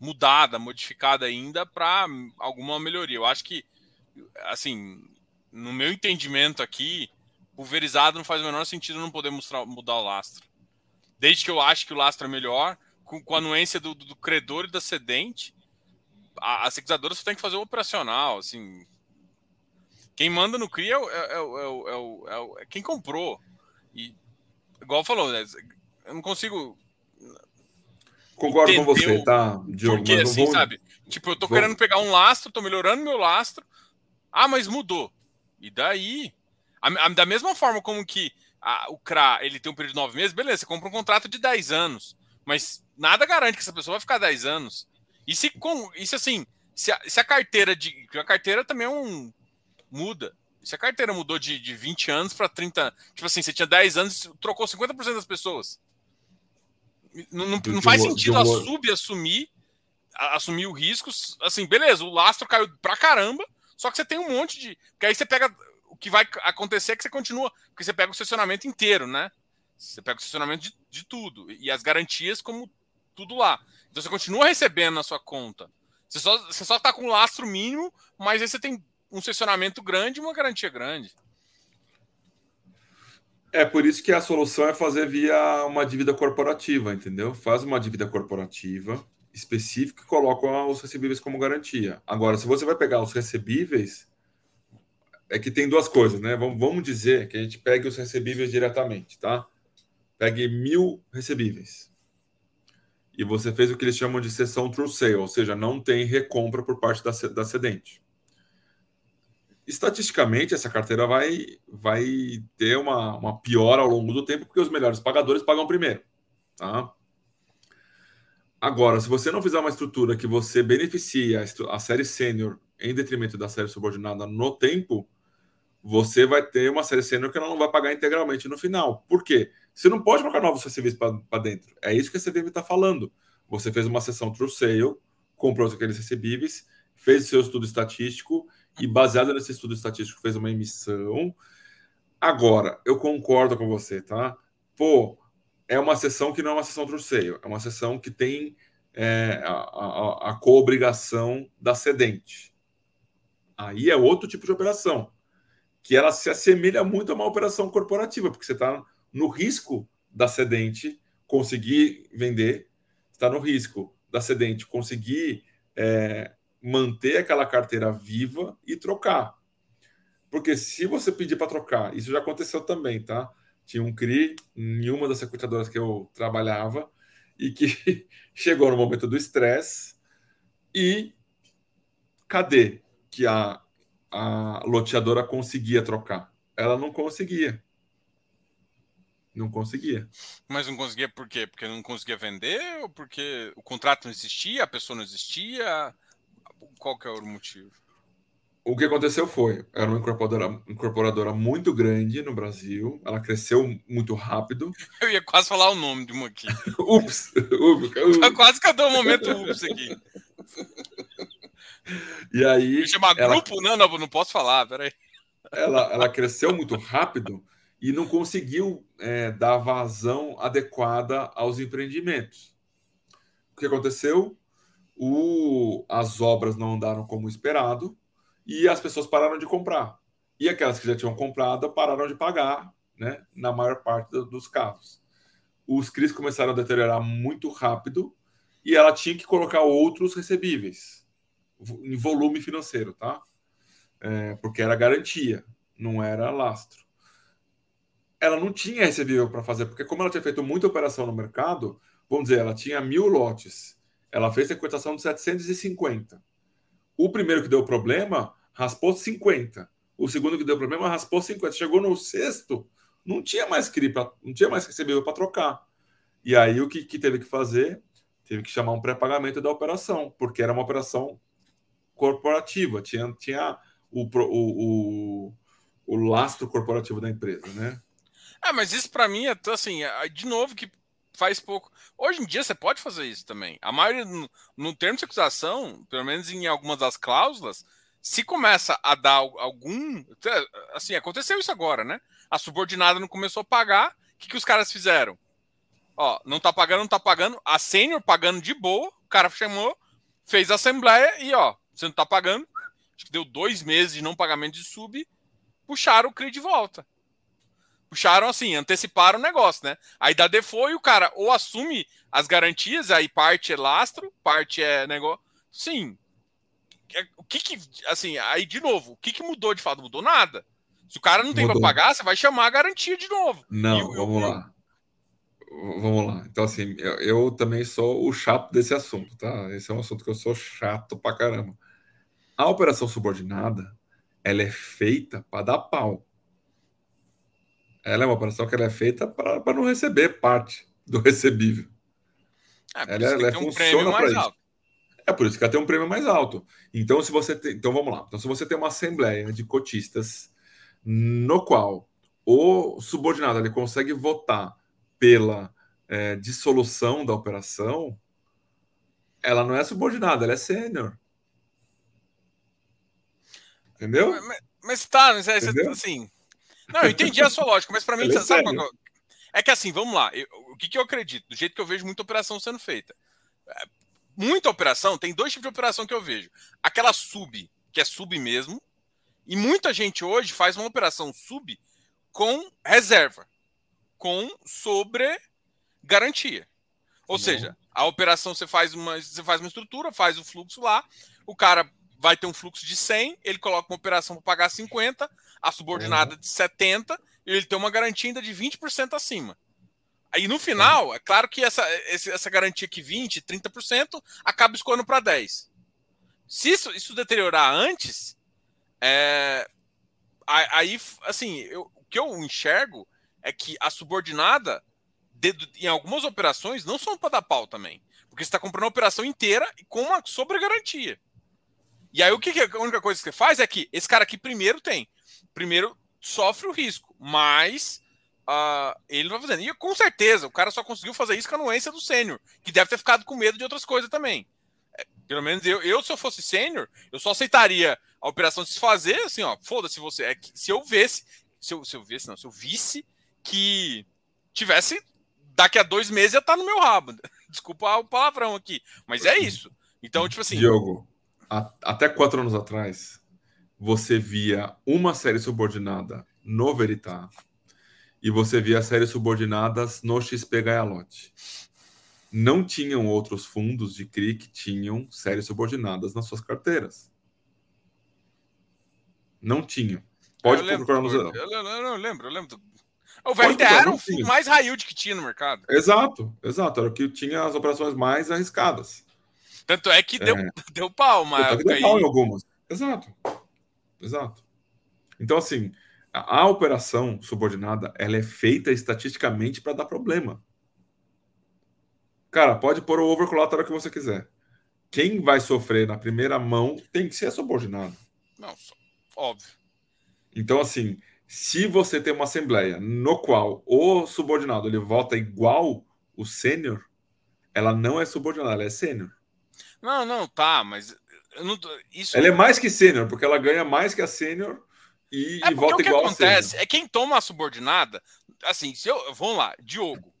mudada, modificada ainda para alguma melhoria. Eu acho que, assim, no meu entendimento aqui, pulverizado não faz o menor sentido não poder mostrar, mudar o lastro. Desde que eu acho que o lastro é melhor, com, com a anuência do, do, credor e da cedente, a, a securizadora só tem que fazer o operacional, assim. Quem manda no CRI é, o, é, é, é, é quem comprou. E, igual falou, né, eu não consigo Concordo com você, tá, Diogo? Porque, assim, vou... sabe? Tipo, eu tô vou... querendo pegar um lastro, tô melhorando meu lastro. Ah, mas mudou. E daí? A, a, da mesma forma como que a, o CRA ele tem um período de nove meses, beleza, você compra um contrato de 10 anos. Mas nada garante que essa pessoa vai ficar 10 anos. E se, com, e se assim, se a, se a carteira de. A carteira também é um. Muda. Se a carteira mudou de, de 20 anos para 30. Tipo assim, você tinha 10 anos, trocou 50% das pessoas. Não, não, não faz sentido a sub assumir, assumir o risco. Assim, beleza, o lastro caiu pra caramba, só que você tem um monte de. Porque aí você pega. O que vai acontecer é que você continua. Porque você pega o estacionamento inteiro, né? Você pega o estacionamento de, de tudo. E as garantias, como tudo lá. Então você continua recebendo na sua conta. Você só, você só tá com lastro mínimo, mas aí você tem um estacionamento grande e uma garantia grande. É por isso que a solução é fazer via uma dívida corporativa, entendeu? Faz uma dívida corporativa específica e coloca os recebíveis como garantia. Agora, se você vai pegar os recebíveis, é que tem duas coisas, né? Vamos dizer que a gente pegue os recebíveis diretamente, tá? Pegue mil recebíveis. E você fez o que eles chamam de sessão true sale, ou seja, não tem recompra por parte da, da cedente estatisticamente essa carteira vai, vai ter uma, uma piora ao longo do tempo, porque os melhores pagadores pagam primeiro. Tá? Agora, se você não fizer uma estrutura que você beneficia a série sênior em detrimento da série subordinada no tempo, você vai ter uma série sênior que ela não vai pagar integralmente no final. Por quê? Você não pode colocar novos recebíveis para dentro. É isso que a CVM está falando. Você fez uma sessão true sale, comprou aqueles recebíveis, fez o seu estudo estatístico e baseado nesse estudo estatístico fez uma emissão. Agora, eu concordo com você, tá? Pô, é uma sessão que não é uma sessão truceio, é uma sessão que tem é, a, a, a co-obrigação da cedente. Aí é outro tipo de operação, que ela se assemelha muito a uma operação corporativa, porque você está no risco da cedente conseguir vender, está no risco da cedente conseguir é, manter aquela carteira viva e trocar. Porque se você pedir para trocar, isso já aconteceu também, tá? Tinha um CRI em uma das securitadoras que eu trabalhava e que chegou no momento do estresse e cadê que a, a loteadora conseguia trocar? Ela não conseguia. Não conseguia. Mas não conseguia por quê? Porque não conseguia vender ou porque o contrato não existia, a pessoa não existia? Qual que é o motivo? o que aconteceu foi, era uma incorporadora, incorporadora muito grande no Brasil, ela cresceu muito rápido. Eu ia quase falar o nome de uma aqui. ups, ups, ups. Quase cadê o momento ups aqui. E aí. Chamar ela... grupo? Não, não, não posso falar, peraí. Ela, ela cresceu muito rápido e não conseguiu é, dar vazão adequada aos empreendimentos. O que aconteceu? O, as obras não andaram como esperado e as pessoas pararam de comprar. E aquelas que já tinham comprado pararam de pagar, né, na maior parte dos casos. Os CRIs começaram a deteriorar muito rápido e ela tinha que colocar outros recebíveis em volume financeiro, tá? É, porque era garantia, não era lastro ela não tinha recebível para fazer, porque como ela tinha feito muita operação no mercado, vamos dizer, ela tinha mil lotes, ela fez a cotação de 750. O primeiro que deu problema raspou 50. O segundo que deu problema raspou 50. Chegou no sexto, não tinha mais CRI, não tinha mais recebível para trocar. E aí o que, que teve que fazer? Teve que chamar um pré-pagamento da operação, porque era uma operação corporativa, tinha, tinha o, o, o, o lastro corporativo da empresa, né? Ah, mas isso para mim é assim, é, de novo que faz pouco. Hoje em dia você pode fazer isso também. A maioria no, no termo de acusação, pelo menos em algumas das cláusulas, se começa a dar algum, assim, aconteceu isso agora, né? A subordinada não começou a pagar, o que, que os caras fizeram? Ó, não tá pagando, não tá pagando, a sênior pagando de boa, o cara chamou, fez a assembleia e ó, você não tá pagando, acho que deu dois meses de não pagamento de sub, puxaram o CRI de volta puxaram assim, anteciparam o negócio, né? Aí da default o cara ou assume as garantias, aí parte é lastro, parte é negócio. Sim. É, o que que, assim, aí de novo, o que que mudou de fato? Mudou nada. Se o cara não tem para pagar, você vai chamar a garantia de novo. Não, eu, vamos eu, lá. Vamos lá. Então, assim, eu, eu, também sou o chato desse assunto, tá? Esse é um assunto que eu sou chato pra caramba. A operação subordinada, ela é feita para dar pau. Ela é uma operação que ela é feita para não receber parte do recebível. É, ela, ela um funciona para isso. É por isso que ela tem um prêmio mais alto. Então, se você tem, então vamos lá. Então, se você tem uma assembleia de cotistas no qual o subordinado ele consegue votar pela é, dissolução da operação, ela não é subordinada, ela é sênior. Entendeu? Mas, mas tá, mas é, assim, não, eu entendi a sua lógica, mas para mim, é sabe qual, é que assim, vamos lá. Eu, o que, que eu acredito? Do jeito que eu vejo muita operação sendo feita. É, muita operação, tem dois tipos de operação que eu vejo. Aquela sub, que é sub mesmo, e muita gente hoje faz uma operação sub com reserva, com sobre garantia. Ou Bom. seja, a operação você faz uma você faz uma estrutura, faz o fluxo lá, o cara vai ter um fluxo de 100, ele coloca uma operação para pagar 50, a subordinada uhum. de 70, e ele tem uma garantia ainda de 20% acima. Aí no final, é claro que essa, essa garantia aqui 20, 30% acaba escoando para 10. Se isso, isso deteriorar antes, é, aí assim, eu, o que eu enxergo é que a subordinada de, em algumas operações não são para dar pau também. Porque você está comprando a operação inteira com uma sobregarantia. E aí o que, que a única coisa que você faz é que esse cara aqui primeiro tem, primeiro sofre o risco, mas uh, ele não vai fazendo. E com certeza o cara só conseguiu fazer isso com a anuência do sênior, que deve ter ficado com medo de outras coisas também. É, pelo menos eu, eu, se eu fosse sênior, eu só aceitaria a operação de se fazer assim, ó, foda-se você. É que, se eu visse, se eu, se eu visse, não, se eu visse que tivesse daqui a dois meses ia estar tá no meu rabo. Desculpa o palavrão aqui, mas é isso. Então, tipo assim. Diogo, até quatro anos atrás, você via uma série subordinada no Veritá e você via séries subordinadas no XP Gaialote. Não tinham outros fundos de CRI que tinham séries subordinadas nas suas carteiras. Não tinham. Pode procurar no Eu, eu, eu, lembro, eu lembro. O VRTA era o fundo mais raio que tinha no mercado. Exato, exato. Era o que tinha as operações mais arriscadas. Tanto é que deu, é. deu pau, mas. Deu pau em algumas. Exato. Exato. Então, assim, a, a operação subordinada ela é feita estatisticamente para dar problema. Cara, pode pôr o overcollateral que você quiser. Quem vai sofrer na primeira mão tem que ser subordinado. Não, óbvio. Então, assim, se você tem uma assembleia no qual o subordinado ele vota igual o sênior, ela não é subordinada, ela é sênior. Não, não, tá, mas não, isso... ela é mais que sênior, porque ela ganha mais que a sênior e, é e vota o que igual acontece é quem toma a subordinada, assim, se eu, vamos lá, Diogo,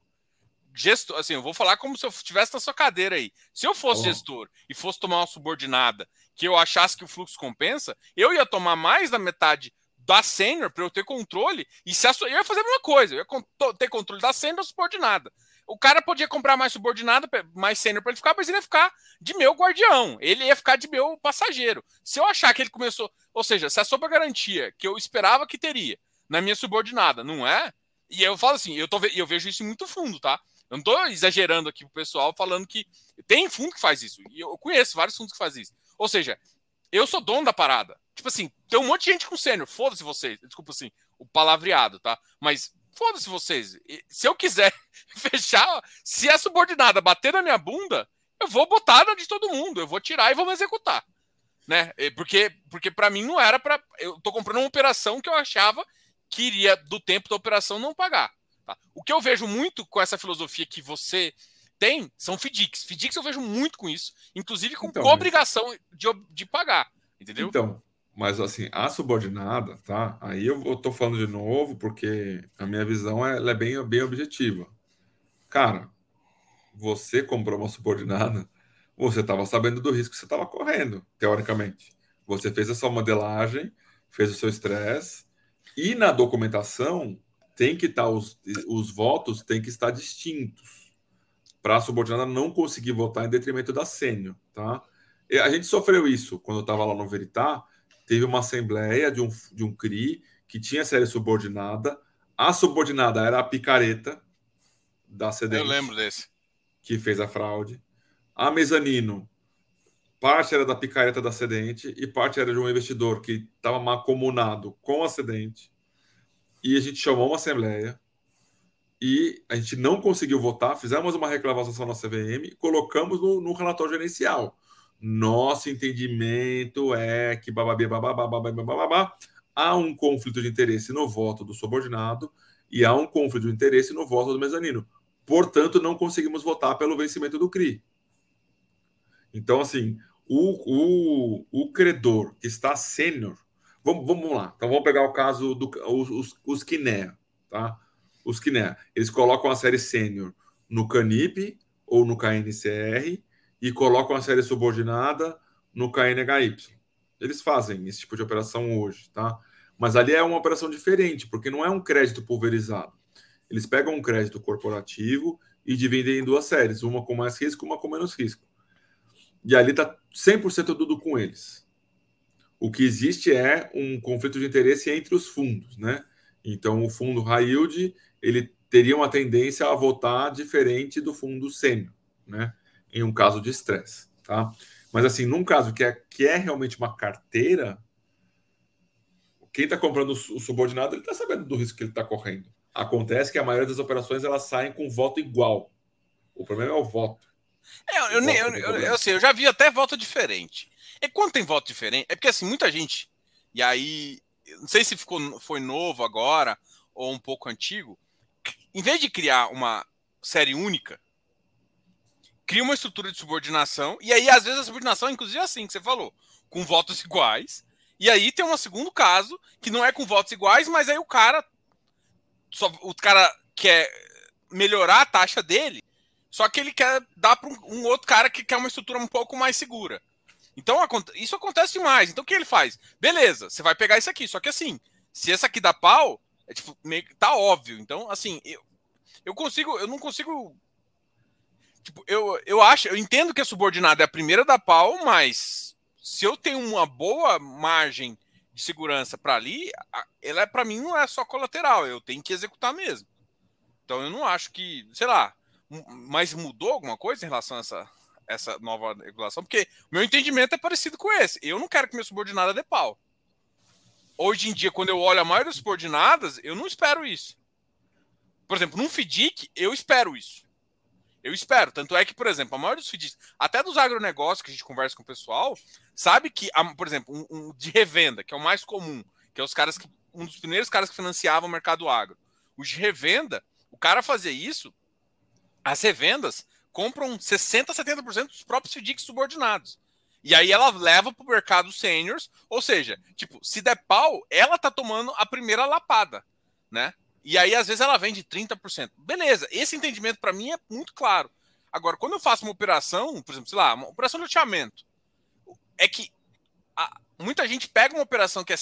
gestor, assim, eu vou falar como se eu estivesse na sua cadeira aí. Se eu fosse oh. gestor e fosse tomar uma subordinada que eu achasse que o fluxo compensa, eu ia tomar mais da metade da sênior para eu ter controle e se a, eu ia fazer a mesma coisa, eu ia ter controle da sênior subordinada. O cara podia comprar mais subordinado, mais sênior para ele ficar, mas ele ia ficar de meu guardião. Ele ia ficar de meu passageiro. Se eu achar que ele começou. Ou seja, se a sopa garantia que eu esperava que teria na minha subordinada, não é? E eu falo assim, eu, tô, eu vejo isso muito fundo, tá? Eu não tô exagerando aqui pro pessoal falando que tem fundo que faz isso. E eu conheço vários fundos que fazem isso. Ou seja, eu sou dono da parada. Tipo assim, tem um monte de gente com sênior. Foda-se vocês. Desculpa assim, o palavreado, tá? Mas foda-se vocês. Se eu quiser fechar, se a subordinada bater na minha bunda, eu vou botar na de todo mundo, eu vou tirar e vou executar. Né? Porque, porque para mim não era para. Eu tô comprando uma operação que eu achava que iria, do tempo da operação, não pagar. Tá? O que eu vejo muito com essa filosofia que você tem são FDICs. FDICs eu vejo muito com isso, inclusive com então, obrigação de, de pagar. Entendeu? Então, mas assim, a subordinada, tá? Aí eu, tô falando de novo porque a minha visão é, é bem, bem objetiva. Cara, você comprou uma subordinada, você estava sabendo do risco que você estava correndo, teoricamente. Você fez a sua modelagem, fez o seu estresse, e na documentação tem que estar, tá, os, os votos têm que estar distintos para a subordinada não conseguir votar em detrimento da sênior, tá? A gente sofreu isso quando eu estava lá no Veritar, teve uma assembleia de um, de um CRI que tinha série subordinada. A subordinada era a picareta da CDN. Eu lembro desse. Que fez a fraude. A mezanino, parte era da picareta da acidente e parte era de um investidor que estava macomunado com o acidente. E a gente chamou uma assembleia e a gente não conseguiu votar. Fizemos uma reclamação na CVM, colocamos no, no relatório gerencial. Nosso entendimento é que bababá, bababá, bababá, bababá, há um conflito de interesse no voto do subordinado e há um conflito de interesse no voto do mezanino. Portanto, não conseguimos votar pelo vencimento do CRI. Então, assim, o, o, o credor que está sênior, vamos, vamos lá. Então, vamos pegar o caso dos do, os, os Kinea, tá? Os Kinea, eles colocam a série sênior no CANIP ou no KNCR e colocam a série subordinada no KNHY. Eles fazem esse tipo de operação hoje, tá? Mas ali é uma operação diferente, porque não é um crédito pulverizado. Eles pegam um crédito corporativo e dividem em duas séries, uma com mais risco, uma com menos risco. E ali está 100% tudo com eles. O que existe é um conflito de interesse entre os fundos, né? Então, o fundo high yield, ele teria uma tendência a votar diferente do fundo sênior, né? Em um caso de estresse, tá? Mas assim, num caso que é, que é realmente uma carteira, quem está comprando o subordinado, ele está sabendo do risco que ele está correndo. Acontece que a maioria das operações elas saem com voto igual. O problema é o voto. É, eu, eu, eu, eu, eu, assim, eu já vi até voto diferente. E quando tem voto diferente, é porque assim, muita gente, e aí, não sei se ficou, foi novo agora ou um pouco antigo, em vez de criar uma série única, cria uma estrutura de subordinação, e aí, às vezes, a subordinação é inclusive assim que você falou, com votos iguais. E aí tem um segundo caso, que não é com votos iguais, mas aí o cara. Só, o cara quer melhorar a taxa dele, só que ele quer dar para um, um, outro cara que quer uma estrutura um pouco mais segura. Então isso acontece demais. Então o que ele faz? Beleza, você vai pegar isso aqui. Só que assim, se essa aqui dá pau, é tipo, meio, tá óbvio. Então, assim, eu, eu consigo, eu não consigo Tipo, eu, eu acho, eu entendo que a subordinada é a primeira da pau, mas se eu tenho uma boa margem de segurança para ali, ela é para mim não é só colateral, eu tenho que executar mesmo. Então eu não acho que, sei lá, mas mudou alguma coisa em relação a essa, essa nova regulação? Porque meu entendimento é parecido com esse. Eu não quero que minha subordinada dê pau. Hoje em dia, quando eu olho a maioria das subordinadas, eu não espero isso. Por exemplo, num FDIC, eu espero isso. Eu espero. Tanto é que, por exemplo, a maioria dos feeds, até dos agronegócios que a gente conversa com o pessoal, sabe que, por exemplo, um, um, de revenda, que é o mais comum, que é os caras que. Um dos primeiros caras que financiavam o mercado agro. Os de revenda, o cara fazia isso, as revendas compram 60%, 70% dos próprios FDICs subordinados. E aí ela leva para o mercado seniors, ou seja, tipo, se der pau, ela tá tomando a primeira lapada, né? E aí, às vezes, ela vende 30%. Beleza, esse entendimento para mim é muito claro. Agora, quando eu faço uma operação, por exemplo, sei lá, uma operação de loteamento, é que a, muita gente pega uma operação que é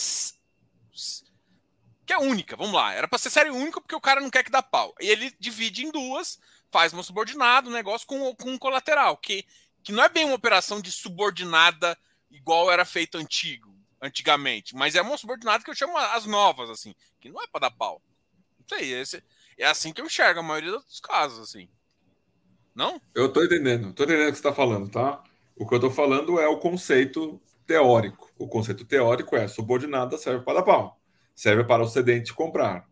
que é única, vamos lá, era para ser série única porque o cara não quer que dá pau. E ele divide em duas, faz uma subordinada, um negócio com, com um colateral, que, que não é bem uma operação de subordinada igual era feito antigo, antigamente, mas é uma subordinada que eu chamo as novas, assim, que não é para dar pau sei, esse, é assim que eu enxergo a maioria dos casos, assim. Não? Eu tô entendendo, tô entendendo o que você está falando, tá? O que eu tô falando é o conceito teórico. O conceito teórico é subordinada serve para dar pau, serve para o cedente comprar.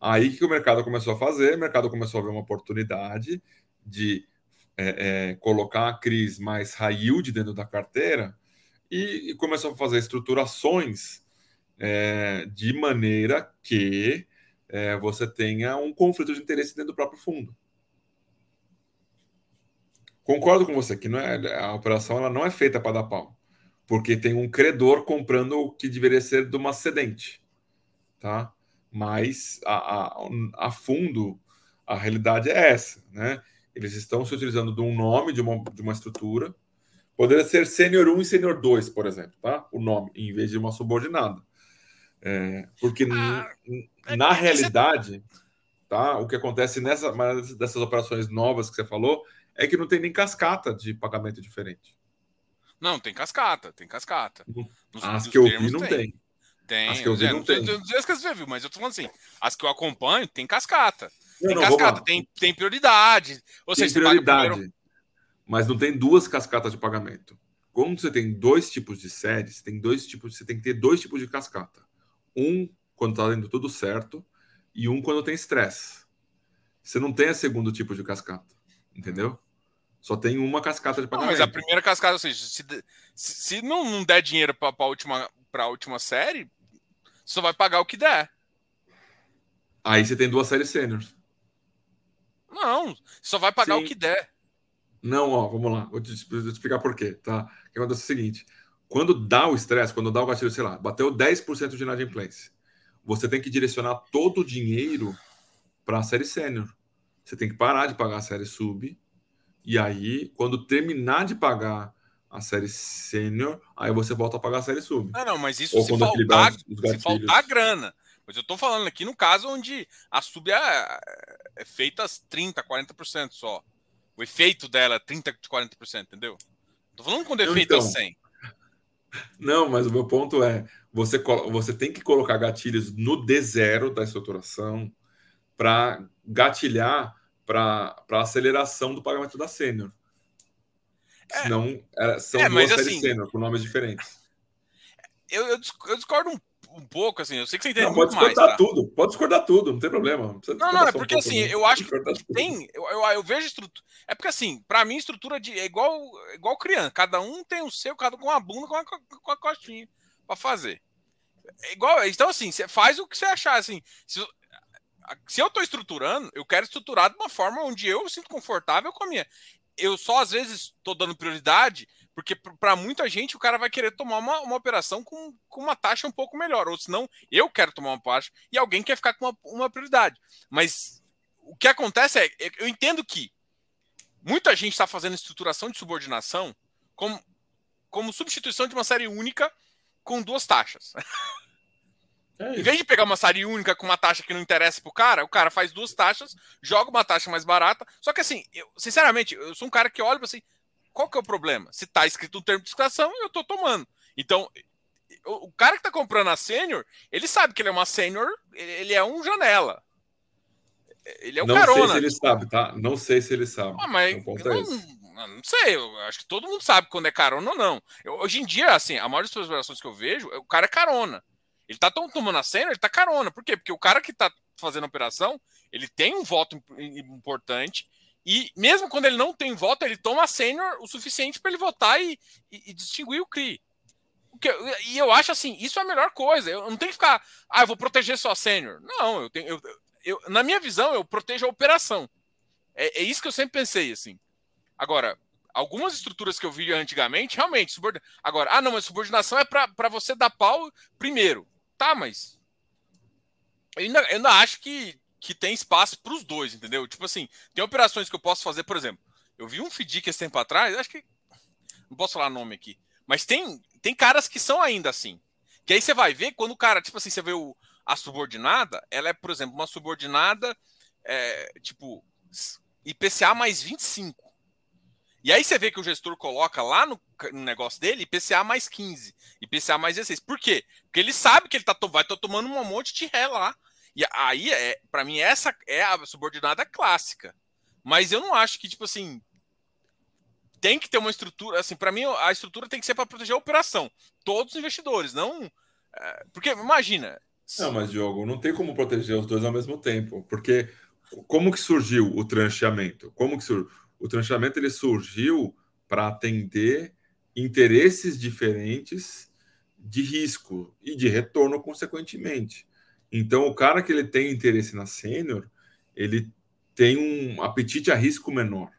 Aí que o mercado começou a fazer, o mercado começou a ver uma oportunidade de é, é, colocar a CRIs mais high yield dentro da carteira e, e começou a fazer estruturações é, de maneira que é, você tenha um conflito de interesse dentro do próprio fundo. Concordo com você que não é, a operação ela não é feita para dar pau, porque tem um credor comprando o que deveria ser de uma cedente, tá? Mas a, a, a fundo a realidade é essa, né? Eles estão se utilizando de um nome de uma, de uma estrutura, poderia ser sênior 1 e sênior 2, por exemplo, tá? O nome, em vez de uma subordinada. É, porque ah, é na realidade, tá? O que acontece nessa dessas operações novas que você falou é que não tem nem cascata de pagamento diferente. Não, tem cascata, tem cascata. Nos, as que eu vi não tem. tem. Tem. As que eu vi é, não, tem. Não sei as que você viu, mas eu tô falando assim, as que eu acompanho tem cascata. Tem não, cascata, tem, tem prioridade. Ou tem seja, prioridade. Primeiro... Mas não tem duas cascatas de pagamento. Quando você tem dois tipos de séries, tem dois tipos, você tem que ter dois tipos de cascata. Um quando está indo tudo certo e um quando tem estresse. Você não tem a segundo tipo de cascata, entendeu? Só tem uma cascata de pagamento. Não, mas a primeira cascata, ou seja, se, se não, não der dinheiro para a última, a última série, você só vai pagar o que der. Aí você tem duas séries sêniores. Não, só vai pagar Sim. o que der. Não, ó, vamos lá. Vou te, vou te explicar por quê, tá? O que acontece é o seguinte: quando dá o estresse, quando dá o gatilho, sei lá, bateu 10% de inadimplência você tem que direcionar todo o dinheiro para a série sênior. Você tem que parar de pagar a série sub. E aí, quando terminar de pagar a série sênior, aí você volta a pagar a série sub. Não, não, mas isso Ou se faltar, se faltar grana. Mas eu estou falando aqui no caso onde a sub é, é feita 30%, 40% só. O efeito dela é 30%, 40%, entendeu? Tô falando quando o efeito então, é 100%. Não, mas o meu ponto é: você, você tem que colocar gatilhos no D0 da estruturação para gatilhar para a aceleração do pagamento da sênior. É, Senão, é, são é, duas séries assim, sênior com nomes diferentes. Eu, eu, discordo um um pouco, assim, eu sei que você entende não, muito pode discordar tá? tudo, pode discordar tudo, não tem problema. Não, não, não é porque um assim, eu acho que tem, eu, eu, eu, vejo estrutura, é porque assim, para mim estrutura de, é igual, igual criança, cada um tem o seu, cada um com a bunda, com a, com a costinha para fazer. É igual, então assim, você faz o que você achar, assim, se, se eu estou estruturando, eu quero estruturar de uma forma onde eu me sinto confortável com a minha. Eu só às vezes estou dando prioridade porque para muita gente o cara vai querer tomar uma, uma operação com, com uma taxa um pouco melhor. Ou senão, eu quero tomar uma taxa e alguém quer ficar com uma, uma prioridade. Mas o que acontece é, eu entendo que muita gente está fazendo estruturação de subordinação como, como substituição de uma série única com duas taxas. É em vez de pegar uma série única com uma taxa que não interessa pro cara, o cara faz duas taxas, joga uma taxa mais barata. Só que assim, eu, sinceramente, eu sou um cara que olha assim, qual que é o problema? Se tá escrito no termo de inscrição, eu tô tomando. Então, o cara que tá comprando a sênior, ele sabe que ele é uma sênior, ele é um janela. Ele é um não carona. Não sei se ele sabe, tá? Não sei se ele sabe. Ah, mas é não, não, sei, eu acho que todo mundo sabe quando é carona ou não. Eu, hoje em dia, assim, a maioria das operações que eu vejo, o cara é carona. Ele tá tomando a sênior, ele tá carona. Por quê? Porque o cara que tá fazendo a operação, ele tem um voto importante E mesmo quando ele não tem voto, ele toma sênior o suficiente para ele votar e, e, e, distinguir o CRI. e eu acho assim, isso é a melhor coisa. Eu não tenho que ficar, ah, eu vou proteger só sênior. Não, eu tenho. Eu, eu, na minha visão, eu protejo a operação. É, é, isso que eu sempre pensei, assim. Agora, algumas estruturas que eu vi antigamente, realmente, subordina... agora, ah, não, mas subordinação é para você dar pau primeiro. Tá, mas. Eu ainda, eu ainda acho que que tem espaço para os dois, entendeu? Tipo assim, tem operações que eu posso fazer, por exemplo, eu vi um FDIC esse tempo atrás, acho que não posso falar nome aqui, mas tem tem caras que são ainda assim. Que aí você vai ver quando o cara, tipo assim, você vê o, a subordinada, ela é, por exemplo, uma subordinada é, tipo IPCA mais 25. E aí você vê que o gestor coloca lá no, no, negócio dele IPCA mais 15, IPCA mais 16. Por quê? Porque ele sabe que ele tá, vai estar tá tomando um monte de ré lá e aí, é, para mim, essa é a subordinada clássica. Mas eu não acho que, tipo assim, tem que ter uma estrutura. Assim, para mim, a estrutura tem que ser para proteger a operação. Todos os investidores, não. É, porque, imagina. Não, mas, Diogo, não tem como proteger os dois ao mesmo tempo. Porque como que surgiu o trancheamento? Como que surgiu? O trancheamento ele surgiu para atender interesses diferentes de risco e de retorno, consequentemente. Então, o cara que ele tem interesse na sênior, ele tem um apetite a risco menor.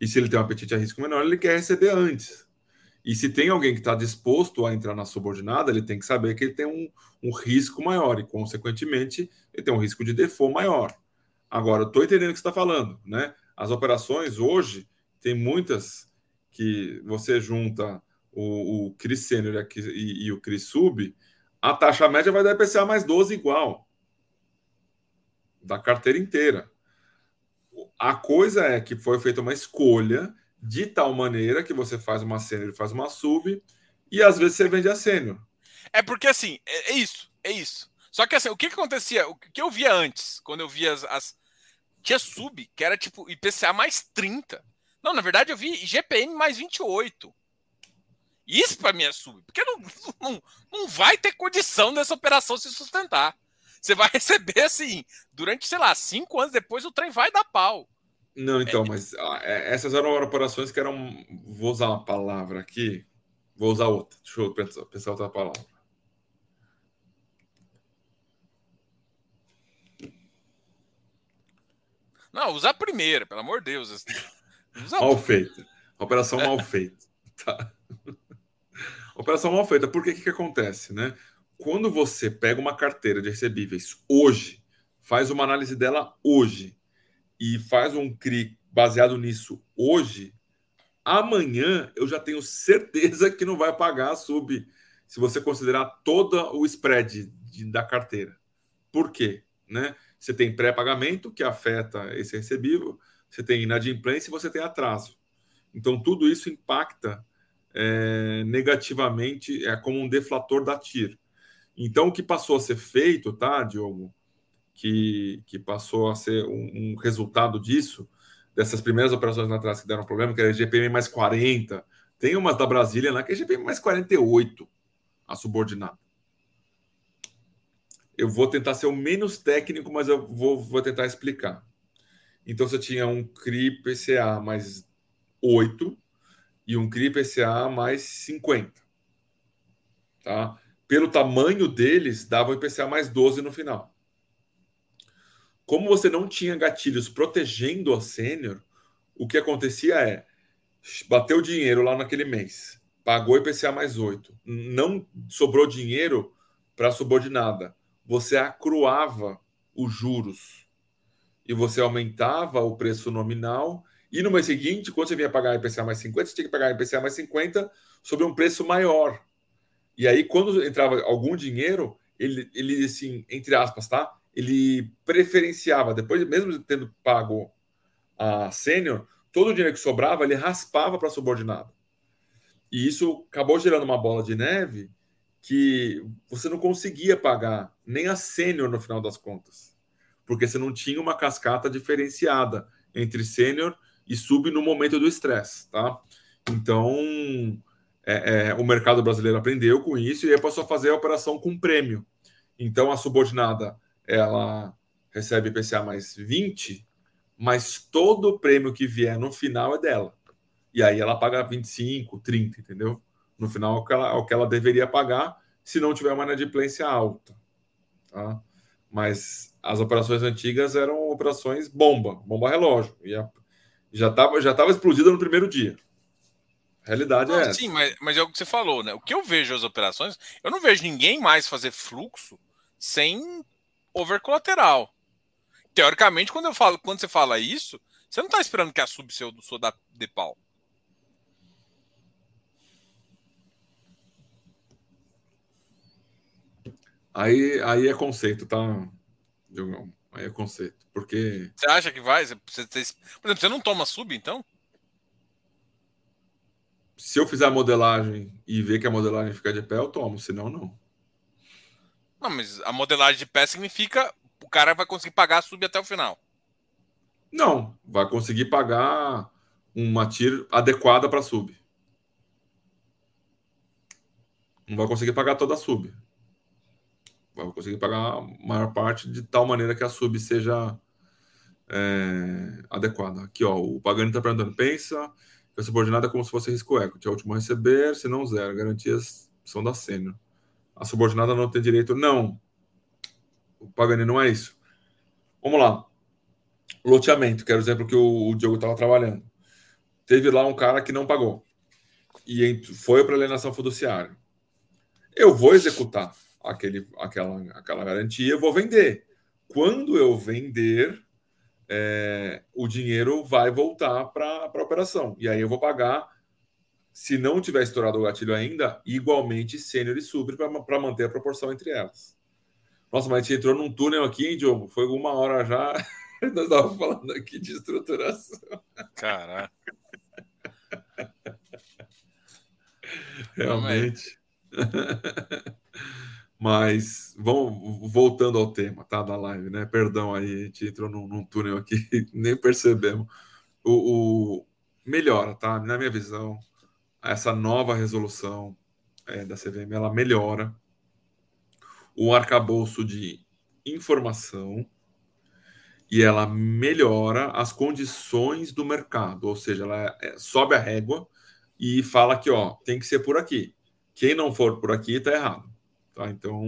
E se ele tem um apetite a risco menor, ele quer receber antes. E se tem alguém que está disposto a entrar na subordinada, ele tem que saber que ele tem um, um risco maior e, consequentemente, ele tem um risco de default maior. Agora, eu estou entendendo o que você está falando. Né? As operações hoje, tem muitas que você junta o, o CRI Sênior e, e, o CRI Sub, a taxa média vai dar IPCA mais 12 igual. Da carteira inteira. A coisa é que foi feita uma escolha de tal maneira que você faz uma sênior e faz uma sub, e às vezes você vende a sênior. É porque assim, é, é, isso, é isso. Só que assim, o que, que acontecia? O que eu via antes, quando eu via as, as. Tinha sub, que era tipo IPCA mais 30. Não, na verdade eu vi IGPM mais 28. Isso para mim é sub, porque não, não, não vai ter condição dessa operação se sustentar. Você vai receber assim, durante, sei lá, cinco anos depois o trem vai dar pau. Não, então, é. mas ah, é, essas eram operações que eram. Vou usar uma palavra aqui, vou usar outra. Deixa eu pensar, pensar outra palavra. Não, usa a primeira, pelo amor de Deus. Usa mal feita. Operação mal feita. Tá. Operação mal feita. Porque que, que acontece, né? Quando você pega uma carteira de recebíveis hoje, faz uma análise dela hoje e faz um CRI baseado nisso hoje, amanhã eu já tenho certeza que não vai pagar a sub se você considerar todo o spread de, da carteira. Por quê? Né? Você tem pré-pagamento, que afeta esse recebível, você tem inadimplência e você tem atraso. Então, tudo isso impacta é, negativamente, é como um deflator da TIR. Então, o que passou a ser feito, tá, Diogo? Que, que passou a ser um, um resultado disso, dessas primeiras operações na atrás que deram problema, que era GPM mais 40. Tem umas da Brasília lá que é GPM mais 48, a subordinada. Eu vou tentar ser o menos técnico, mas eu vou, vou tentar explicar. Então, você tinha um CRI PCA mais 8, e um CRI PCA mais 50. Tá? Pelo tamanho deles, dava o IPCA mais 12 no final. Como você não tinha gatilhos protegendo a sênior, o que acontecia é bateu dinheiro lá naquele mês, pagou IPCA mais 8, não sobrou dinheiro para subordinada. Você acruava os juros e você aumentava o preço nominal e no mês seguinte, quando você vinha pagar IPCA mais 50, você tinha que pagar IPCA mais 50 sobre um preço maior. E aí, quando entrava algum dinheiro, ele, ele assim, entre aspas, tá? Ele preferenciava, depois, mesmo tendo pago a sênior, todo o dinheiro que sobrava, ele raspava para subordinado. E isso acabou gerando uma bola de neve que você não conseguia pagar nem a sênior no final das contas, porque você não tinha uma cascata diferenciada entre sênior e sub no momento do estresse, tá? Então, é, é, o mercado brasileiro aprendeu com isso e passou a fazer a operação com prêmio. Então, a subordinada, ela recebe IPCA mais 20 mas todo o prêmio que vier no final é dela. E aí ela paga 25, 30, entendeu? No final é o que ela, é o que ela deveria pagar se não tiver uma inadimplência alta. Tá? Mas as operações antigas eram operações bomba, bomba relógio. E a, já estava já tava explodida no primeiro dia. A realidade não, é essa. Sim, mas, mas é o que você falou, né? O que eu vejo as operações, eu não vejo ninguém mais fazer fluxo sem over colateral. Teoricamente, quando eu falo, quando você fala isso, você não está esperando que a sub seu do sou da de pau. Aí, aí é conceito, tá? Aí é conceito. Porque. Você acha que vai? Você, você, por exemplo, você não toma sub, então? Se eu fizer a modelagem e ver que a modelagem fica de pé, eu tomo, senão não. Não, mas a modelagem de pé significa o cara vai conseguir pagar a sub até o final. Não, vai conseguir pagar uma TIR adequada para sub. Não vai conseguir pagar toda a sub vai conseguir pagar a maior parte de tal maneira que a sub seja é, adequada. Aqui, ó, o Pagani está perguntando: pensa que a subordinada é como se fosse risco equity, é o último a receber, se não zero. Garantias são da sênior. A subordinada não tem direito. Não. O Pagani não é isso. Vamos lá. Loteamento, que era o exemplo que o, o Diogo estava trabalhando. Teve lá um cara que não pagou. E foi para alienação fiduciária. Eu vou executar aquele, aquela, aquela garantia, eu vou vender. Quando eu vender, é, o dinheiro vai voltar para a operação. E aí eu vou pagar, se não tiver estourado o gatilho ainda, igualmente sênior e sub para manter a proporção entre elas. Nossa, mas a gente entrou num túnel aqui, hein, Diogo? Foi uma hora já. Nós estávamos falando aqui de estruturação. Caraca. Realmente. Mas vamos voltando ao tema, tá? Da live, né? Perdão aí, a gente entrou num, num túnel aqui, nem percebemos. O, o, melhora, tá? Na minha visão, essa nova resolução é, da CVM ela melhora o arcabouço de informação e ela melhora as condições do mercado, ou seja, ela é, sobe a régua e fala que ó, tem que ser por aqui. Quem não for por aqui está errado. Tá? Então,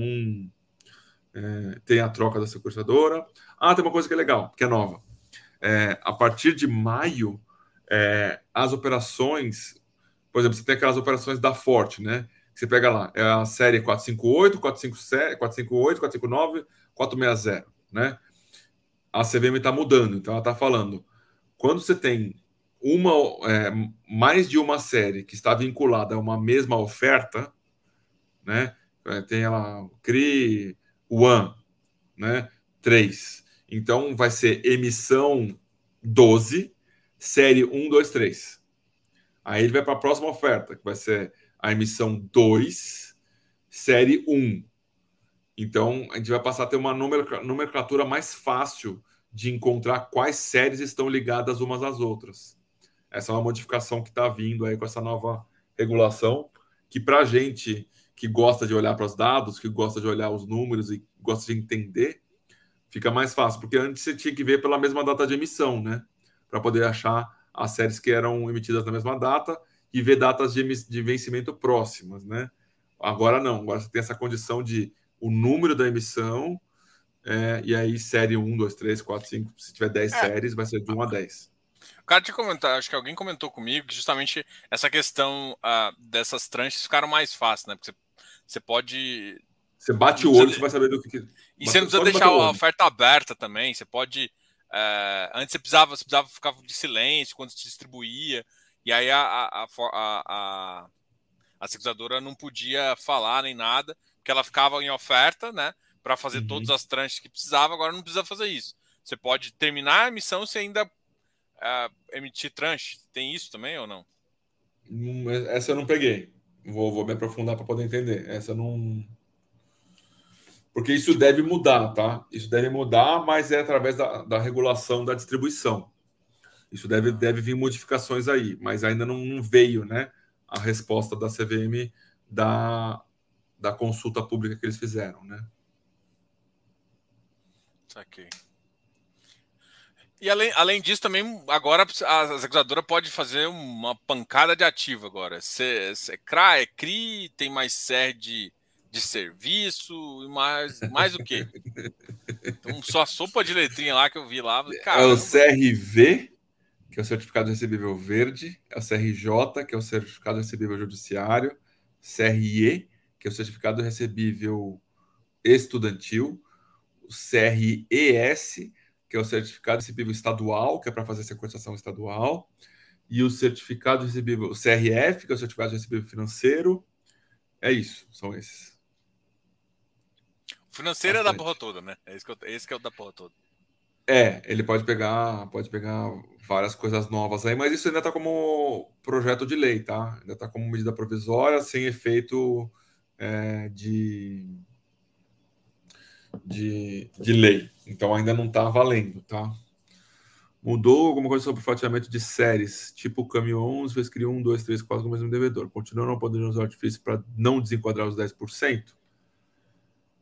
é, tem a troca da sequestradora. Ah, tem uma coisa que é legal, que é nova. É, a partir de maio, é, as operações, por exemplo, você tem aquelas operações da Forte, né? Você pega lá, é a série 458, 457, 458, 459, 460, né? A CVM está mudando, então ela está falando. Quando você tem uma é, mais de uma série que está vinculada a uma mesma oferta, né? É, tem lá CRI One, né? 3. Então vai ser emissão 12, série 1, 2, 3. Aí ele vai para a próxima oferta, que vai ser a emissão 2, série 1. Então a gente vai passar a ter uma nomenclatura mais fácil de encontrar quais séries estão ligadas umas às outras. Essa é uma modificação que está vindo aí com essa nova regulação, que para a gente que gosta de olhar para os dados, que gosta de olhar os números e gosta de entender, fica mais fácil, porque antes você tinha que ver pela mesma data de emissão, né? Para poder achar as séries que eram emitidas na mesma data e ver datas de, de vencimento próximas, né? Agora não, agora você tem essa condição de o número da emissão, é, e aí série 1, 2, 3, 4, 5, se tiver 10 é. séries, vai ser de 1 a 10. O cara tinha comentado, acho que alguém comentou comigo que justamente essa questão uh, dessas tranches ficaram mais fáceis, né? Porque você você pode. Você bate o olho, você vai saber do que. E você não precisa deixar a oferta aberta também. Você pode. É... Antes você precisava, você precisava ficar de silêncio quando se distribuía. E aí a, a, a, a, a securizadora não podia falar nem nada, porque ela ficava em oferta, né? Para fazer uhum. todas as tranches que precisava, agora não precisa fazer isso. Você pode terminar a emissão sem ainda uh, emitir tranche. Tem isso também ou não? Hum, essa eu não peguei. Vou, vou me aprofundar para poder entender. Essa não. Porque isso deve mudar, tá? Isso deve mudar, mas é através da, da regulação da distribuição. Isso deve, deve vir modificações aí, mas ainda não, veio, né? A resposta da CVM da, da consulta pública que eles fizeram, né? Saquei. E além, além disso, também agora a executivadora pode fazer uma pancada de ativo agora. Cê, cê, CRA, é CRI, tem mais SER de, de serviço, e mais, mais o quê? Então, só sopa de letrinha lá que eu vi lá. Caramba. É o CRV, que é o Certificado Recebível Verde, é o CRJ, que é o Certificado Recebível Judiciário, CRE, que é o Certificado Recebível Estudantil, o CRES, que é o certificado recebível estadual, que é para fazer securitização estadual, e o certificado recebível, o CRF, que é o certificado recebível financeiro. É isso, são esses. Financeiro Bastante. é da porra toda, né? É esse que, eu, esse que é o da porra toda. É, ele pode pegar, pode pegar várias coisas novas aí, mas isso ainda está como projeto de lei, tá? Ainda está como medida provisória, sem efeito é, de de, de lei. Então ainda não está valendo, tá? Mudou alguma coisa sobre o fatiamento de séries, tipo caminhões, fez criou um, dois, três, quatro com o mesmo devedor. Continua não podendo usar o artifício para não desenquadrar os 10%?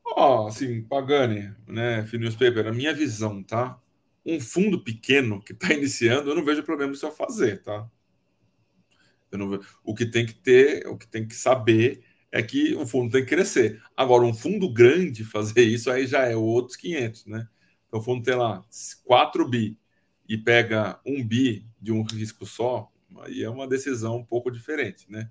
Ó, oh, assim, Pagani, né, Free Newspaper, a minha visão, tá? Um fundo pequeno que está iniciando, eu não vejo problema isso a fazer, tá? Eu não vejo. O que tem que ter, o que tem que saber é que o fundo tem que crescer. Agora, um fundo grande fazer isso aí já é outros 500, né? Então, o fundo tem lá 4 bi e pega um bi de um risco só, aí é uma decisão um pouco diferente, né?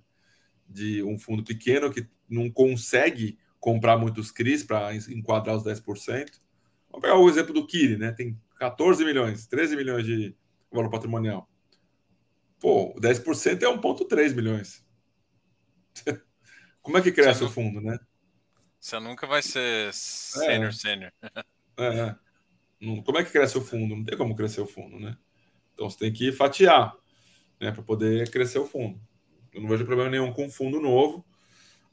De um fundo pequeno que não consegue comprar muitos CRIs para enquadrar os 10%. Vamos pegar o exemplo do Kiri, né? Tem 14 milhões, 13 milhões de valor patrimonial. Pô, 10% é 1,3 milhões. Como é que cresce você o fundo, né? Você nunca vai ser sênior, é. sênior. É, Como é que cresce o fundo? Não tem como crescer o fundo, né? Então você tem que fatiar, né, para poder crescer o fundo. Eu não vejo problema nenhum com fundo novo.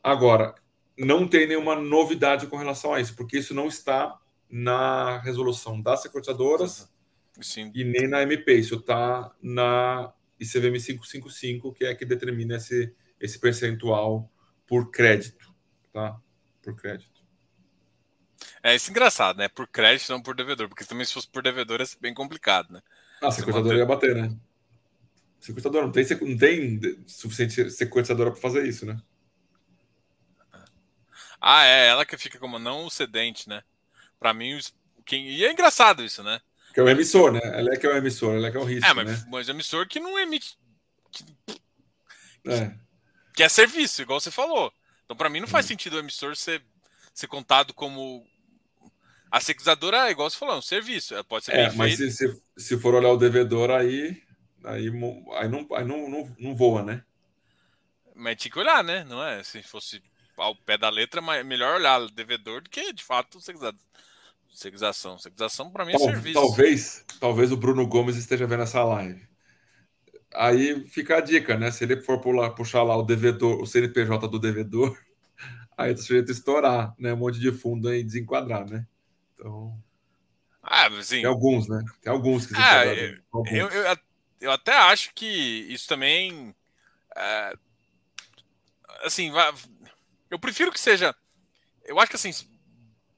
Agora, não tem nenhuma novidade com relação a isso, porque isso não está na resolução das securitizadoras Sim. e nem na MP. Isso está na ICVM 555, que é que determina esse, esse percentual por crédito, tá? Por crédito. É isso é engraçado, né? Por crédito, não por devedor, porque também se fosse por devedor ia ser bem complicado, né? Ah, securitadora ia bater, né? Securitadora não tem, não tem suficiente securitadora para fazer isso, né? Ah, é, ela que fica como não o cedente, né? Para mim, quem... e é engraçado isso, né? Que é o emissor, né? Ela é que é o emissor, ela é que é o risco, é, mas, né? mas o emissor que não emite... Que... É que é serviço, igual você falou. Então, para mim, não faz hum. sentido o emissor ser, ser contado como. A securizadora é igual você falou, é um serviço. Pode ser é, mas se, se, se, for olhar o devedor, aí, aí, aí, não, aí não, não, não voa, né? Mas tinha que olhar, né? Não é? Se fosse ao pé da letra, é melhor olhar o devedor do que, de fato, securização. Securização, para mim, é Tal, serviço. Talvez, talvez o Bruno Gomes esteja vendo essa live. Aí fica a dica, né? Se ele for pular, puxar lá o devedor, o CNPJ do devedor, aí tá sujeito a estourar, né? Um monte de fundo aí desenquadrar, né? Então. Ah, assim, tem alguns, né? Tem alguns que ah, eu, eu, eu, eu, até acho que isso também. É, assim, eu prefiro que seja. Eu acho que assim,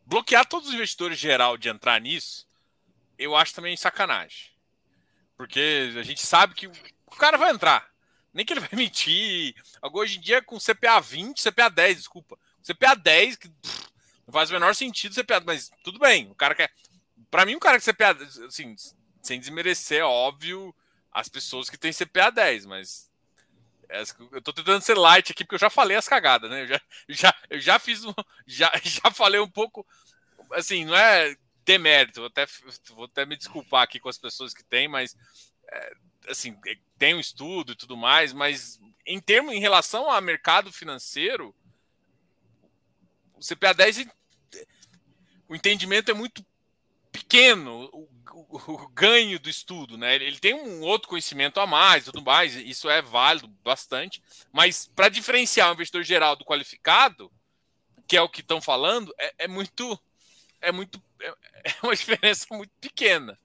bloquear todos os investidores geral de entrar nisso, eu acho também sacanagem. Porque a gente sabe que o cara vai entrar. Nem que ele vai mentir. Hoje em dia, com CPA 20, CPA 10, desculpa. CPA 10, que pff, não faz o menor sentido CPA, mas tudo bem. O cara quer. Pra mim, um cara que CPA, assim, sem desmerecer, é óbvio, as pessoas que têm CPA 10, mas. Eu tô tentando ser light aqui porque eu já falei as cagadas, né? Eu já, já, eu já fiz um. Já, já falei um pouco. Assim, não é demérito, vou até, vou até me desculpar aqui com as pessoas que têm, mas. É, assim, é, tem um estudo e tudo mais, mas em termos em relação ao mercado financeiro, CPA 10 o entendimento é muito pequeno, o, o, o ganho do estudo, né? Ele, ele, tem um outro conhecimento a mais, tudo mais, isso é válido bastante, mas para diferenciar o investidor geral do qualificado, que é o que estão falando, é, é muito é muito é, é uma diferença muito pequena,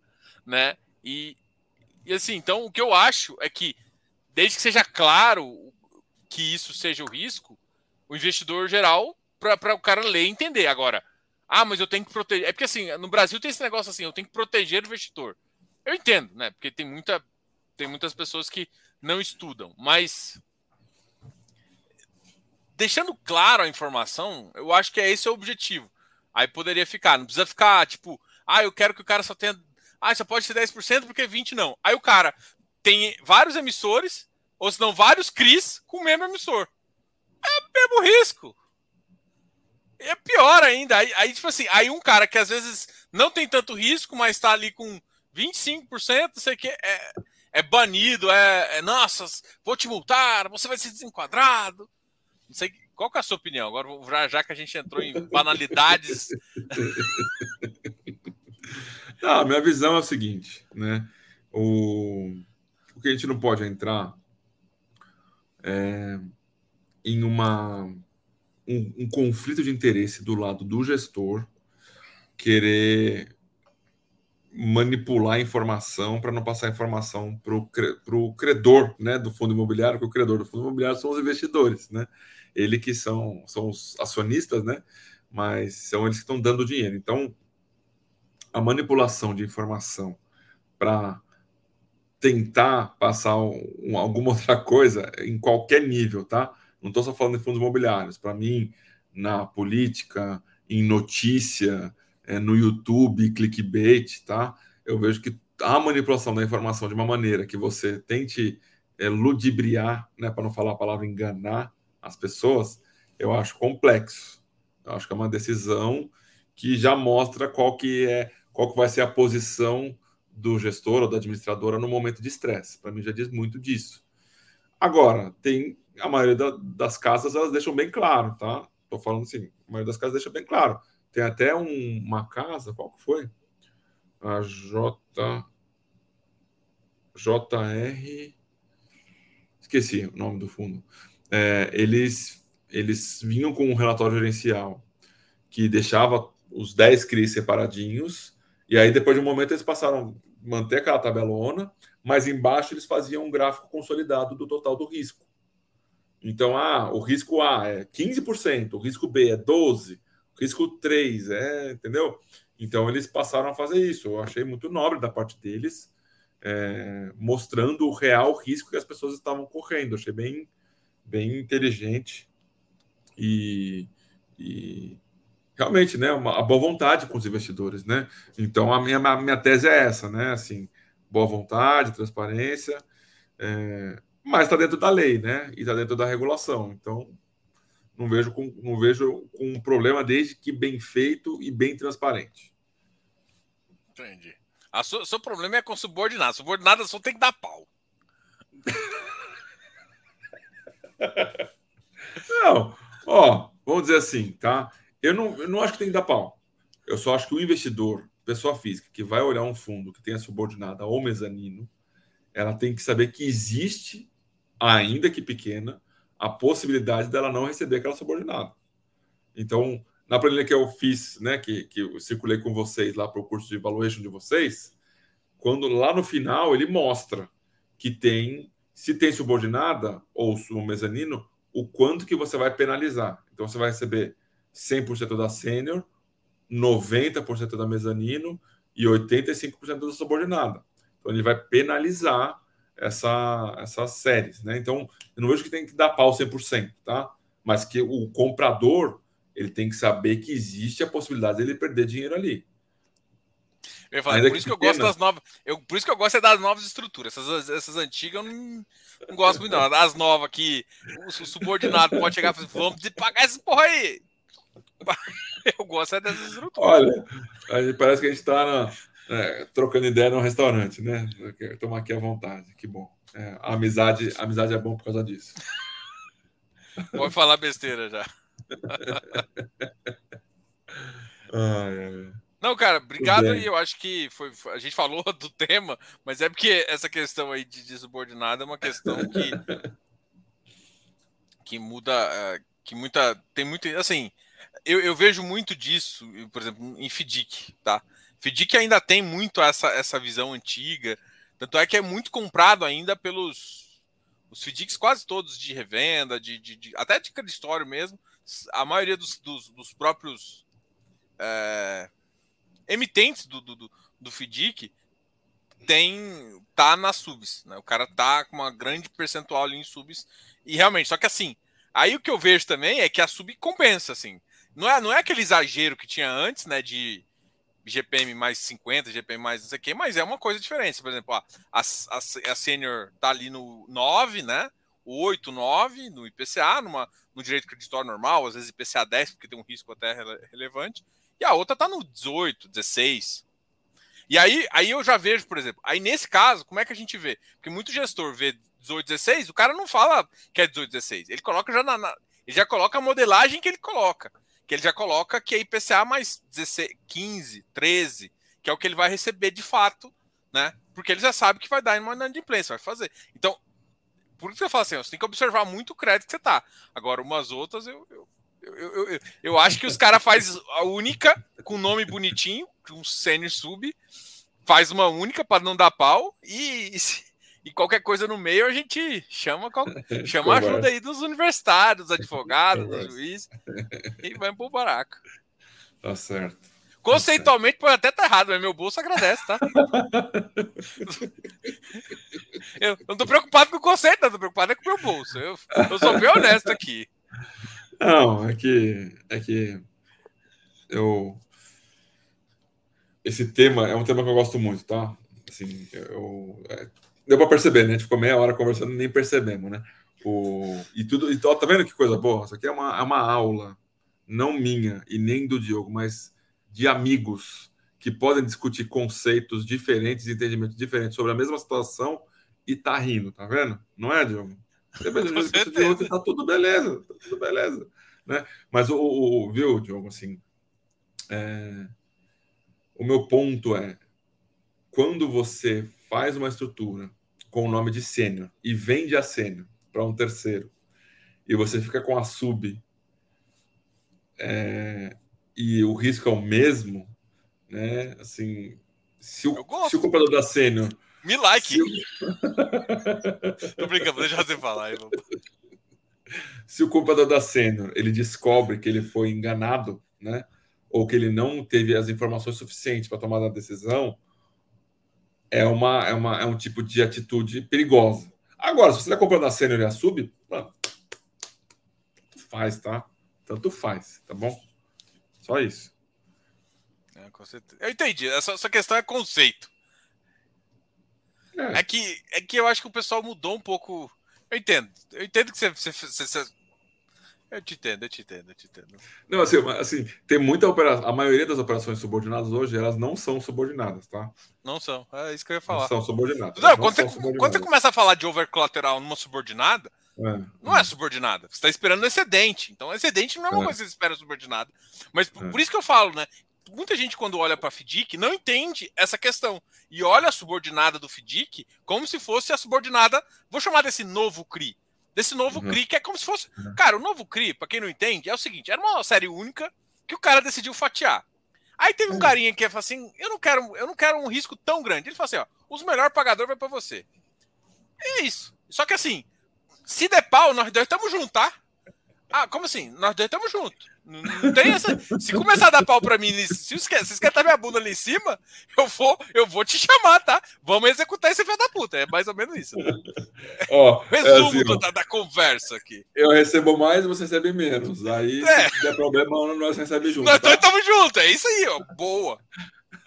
né? E, e assim, então o que eu acho é que, desde que seja claro que isso seja o risco, o investidor geral, para o cara ler e entender. Agora, ah, mas eu tenho que proteger. É porque assim, no Brasil tem esse negócio assim, eu tenho que proteger o investidor. Eu entendo, né? Porque tem, muita, tem muitas pessoas que não estudam, mas deixando claro a informação, eu acho que é esse o objetivo. Aí poderia ficar, não precisa ficar tipo, ah, eu quero que o cara só tenha. Ah, só pode ser 10% porque 20% não. Aí o cara tem vários emissores, ou se não, vários CRIs com o mesmo emissor. É o mesmo risco. É pior ainda. Aí, aí, tipo assim, aí um cara que às vezes não tem tanto risco, mas está ali com 25%, sei que é, é banido, é, é, nossa, vou te multar, você vai ser desenquadrado. Não sei qual que é a sua opinião. Agora, já que a gente entrou em banalidades. Não, minha visão é o seguinte, né? O, o que a gente não pode entrar é em uma um, um conflito de interesse do lado do gestor querer manipular a informação para não passar informação para o credor né, do fundo imobiliário, porque o credor do fundo imobiliário são os investidores, né? Ele que são, são os acionistas, né? Mas são eles que estão dando dinheiro. Então, a manipulação de informação para tentar passar um, alguma outra coisa em qualquer nível, tá? Não estou só falando de fundos imobiliários. Para mim, na política, em notícia, é, no YouTube, clickbait, tá? Eu vejo que a manipulação da informação de uma maneira que você tente é, ludibriar, né, para não falar a palavra enganar as pessoas, eu acho complexo. Eu acho que é uma decisão que já mostra qual que é, qual que vai ser a posição do gestor ou da administradora no momento de estresse. Para mim já diz muito disso. Agora, tem a maioria da, das casas elas deixam bem claro, tá? Tô falando assim, a maioria das casas deixa bem claro. Tem até um, uma casa, qual que foi? A J JR esqueci o nome do fundo. É, eles eles vinham com um relatório gerencial que deixava os 10 CRIs separadinhos, e aí depois de um momento eles passaram a manter aquela tabelona, mas embaixo eles faziam um gráfico consolidado do total do risco. Então, ah, o risco A é 15%, o risco B é 12%, o risco 3 é, entendeu? Então, eles passaram a fazer isso. Eu achei muito nobre da parte deles, é, mostrando o real risco que as pessoas estavam correndo. Eu achei bem, bem inteligente e, e realmente, né, uma, a boa vontade com os investidores, né? Então, a minha, a minha tese é essa, né? Assim, boa vontade, transparência. É, mas está dentro da lei, né? E está dentro da regulação. Então, não vejo com, não vejo com um problema desde que bem feito e bem transparente. Entendi. O seu, seu problema é com subordinado. Subordinado só tem que dar pau. não, ó, vamos dizer assim, tá? Eu não, eu não acho que tem que dar pau. Eu só acho que o investidor, pessoa física, que vai olhar um fundo que tenha subordinada ou mezanino, ela tem que saber que existe ainda que pequena, a possibilidade dela não receber aquela subordinada. Então, na planilha que eu fiz, né, que, que eu circulei com vocês lá para o curso de valuation de vocês, quando lá no final ele mostra que tem, se tem subordinada ou um mezanino, o quanto que você vai penalizar. Então, você vai receber 100% da sênior, 90% da mezanino e 85% da subordinada. Então, ele vai penalizar essa, essas séries, né? Então, eu não vejo que tem que dar pau 100%, tá? Mas que o comprador, ele tem que saber que existe a possibilidade dele perder dinheiro ali. Eu falar, por isso que eu gosto das novas. Eu, por isso que eu gosto é das novas estruturas. Essas, essas antigas eu não, não gosto muito, não. As novas que o subordinado pode chegar e falar, vamos pagar essa porra aí. Eu gosto é dessas estruturas. Olha, parece que a gente está na, é, trocando ideia num restaurante, né? Tomar aqui à vontade, que bom. É, a, amizade, a amizade é bom por causa disso. Pode falar besteira já. ai, ai. Não, cara, obrigado aí. Eu acho que foi, a gente falou do tema, mas é porque essa questão aí de, de subordinado é uma questão que que muda, é, que muita tem muito assim. Eu, eu vejo muito disso, por exemplo, em FDIC, tá? FDIC ainda tem muito essa, essa visão antiga, tanto é que é muito comprado ainda pelos os FDICs quase todos de revenda, de, de, de até de creditório mesmo, a maioria dos, dos, dos próprios é, emitentes do, do, do FDIC tem tá nas subs, né? O cara tá com uma grande percentual ali em subs e realmente, só que assim, aí o que eu vejo também é que a sub compensa assim. Não é, não é aquele exagero que tinha antes, né, de GPM mais 50, GPM mais não sei o quê, mas é uma coisa diferente. Por exemplo, a, a, a Senior tá ali no 9, né? 8, 9 no IPCA, numa, no direito creditório normal, às vezes IPCA 10, porque tem um risco até relevante, e a outra tá no 18, 16. E aí, aí eu já vejo, por exemplo, aí nesse caso, como é que a gente vê? Porque muito gestor vê 18, 16, o cara não fala que é 18, 16. Ele coloca já na, na ele já coloca a modelagem que ele coloca que ele já coloca que é IPCA mais 16, 15, 13, que é o que ele vai receber de fato, né? Porque ele já sabe que vai dar em uma inadimplência, vai fazer. Então, por isso que eu falo assim, você tem que observar muito o crédito que você tá. Agora, umas outras, eu, eu, eu, eu, eu acho que os caras fazem a única, com nome bonitinho, um sênior sub, faz uma única para não dar pau, e, e, e qualquer coisa no meio a gente chama, chama ajuda aí dos universitários, dos advogados, dos juízes e vai pro baraco. Tá certo. Conceitualmente pode até estar tá errado, mas meu bolso agradece, tá? eu não tô preocupado com o conceito, não tô preocupado é com o meu bolso. Eu, eu sou bem honesto aqui. Não, é que, é que eu. Esse tema é um tema que eu gosto muito, tá? Assim, eu, é, deu para perceber, né? A gente ficou meia hora conversando e nem percebemos, né? O, e tudo, e, tá vendo que coisa boa? Isso aqui é uma, é uma aula, não minha e nem do Diogo, mas de amigos que podem discutir conceitos diferentes, entendimentos diferentes sobre a mesma situação e tá rindo, tá vendo? Não é, Diogo? Você tá tudo beleza, tá tudo beleza, né? Mas o, o viu, Diogo, assim, é, o meu ponto é quando você faz uma estrutura com o nome de sênior e vende a sênior para um terceiro e você fica com a sub é, e o risco é o mesmo, né? Assim, se o, se o comprador da sênior me like. O... Tô brincando, deixa você falar aí, Se o comprador da sênior ele descobre que ele foi enganado, né? Ou que ele não teve as informações suficientes para tomar a decisão, é, uma, é, uma, é um tipo de atitude perigosa. Agora, se você está comprando a sênior e a sub, mano, tanto faz, tá? Tanto faz, tá bom? Só isso. É, eu entendi. Essa, essa questão é conceito. É. é. que, é que eu acho que o pessoal mudou um pouco. Eu entendo. Eu entendo que você, você, você, eu te entendo, eu te entendo, eu te entendo. Não, assim, assim tem muita operação. A maioria das operações subordinadas hoje, elas não são subordinadas, tá? Não são. É isso que eu ia falar. Não são subordinadas. Não, não quando, você, subordinadas. quando você começa a falar de overcollateral numa subordinada, é, não é. é subordinada. Você está esperando excedente. Então, excedente não é uma é. coisa que você espera subordinada. Mas por, é. por isso que eu falo, né? Muita gente, quando olha para a FDIC, não entende essa questão. E olha a subordinada do FDIC como se fosse a subordinada, vou chamar desse novo CRI desse novo uhum. CRI, que é como se fosse. Uhum. Cara, o novo CRI, pra quem não entende, é o seguinte: era uma série única que o cara decidiu fatiar. Aí teve um uhum. carinha que falou assim: eu não quero, eu não quero um risco tão grande. Ele falou assim: ó, os melhores pagadores vai para você. É isso. Só que assim, se der pau, nós dois estamos juntos, tá? Ah, como assim? Nós dois estamos juntos. Não, não, tem essa. Se começar a dar pau pra mim, se vocês querem minha bunda ali em cima, eu vou, eu vou te chamar, tá? Vamos executar esse filho da puta. É mais ou menos isso. Né? Ó, Resumo é assim, da, da, conversa aqui. Eu recebo mais, você recebe menos. Aí, é. se der problema, nós recebemos juntos. Nós tá? estamos juntos, é isso aí, ó. Boa.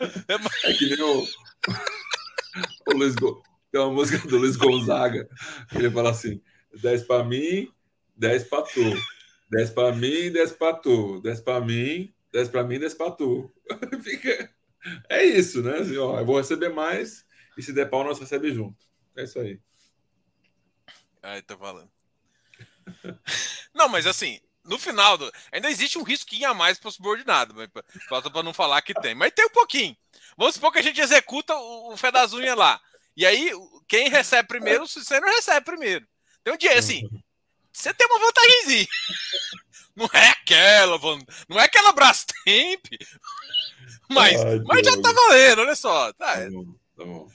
É, é que nem o. o Luiz Go... Tem uma música do Luiz Gonzaga. Ele fala assim: 10 pra mim, 10 pra tu. 10 para mim, 10 para tu. 10 para mim, 10 para mim, 10 para tu. Fica... É isso, né? Assim, ó, eu vou receber mais e se der pau, nós recebemos junto. É isso aí. Aí, tá falando. Não, mas assim, no final, do... ainda existe um risquinho a mais para o subordinado, mas falta para não falar que tem. Mas tem um pouquinho. Vamos supor que a gente executa o, o fé das unhas lá. E aí, quem recebe primeiro, você não recebe primeiro. Tem um dia assim, você tem uma vantagemzinha. Não é aquela, não é aquela Brastemp, mas, Ai, mas já tá valendo, olha só. Tá, tá bom, tá bom.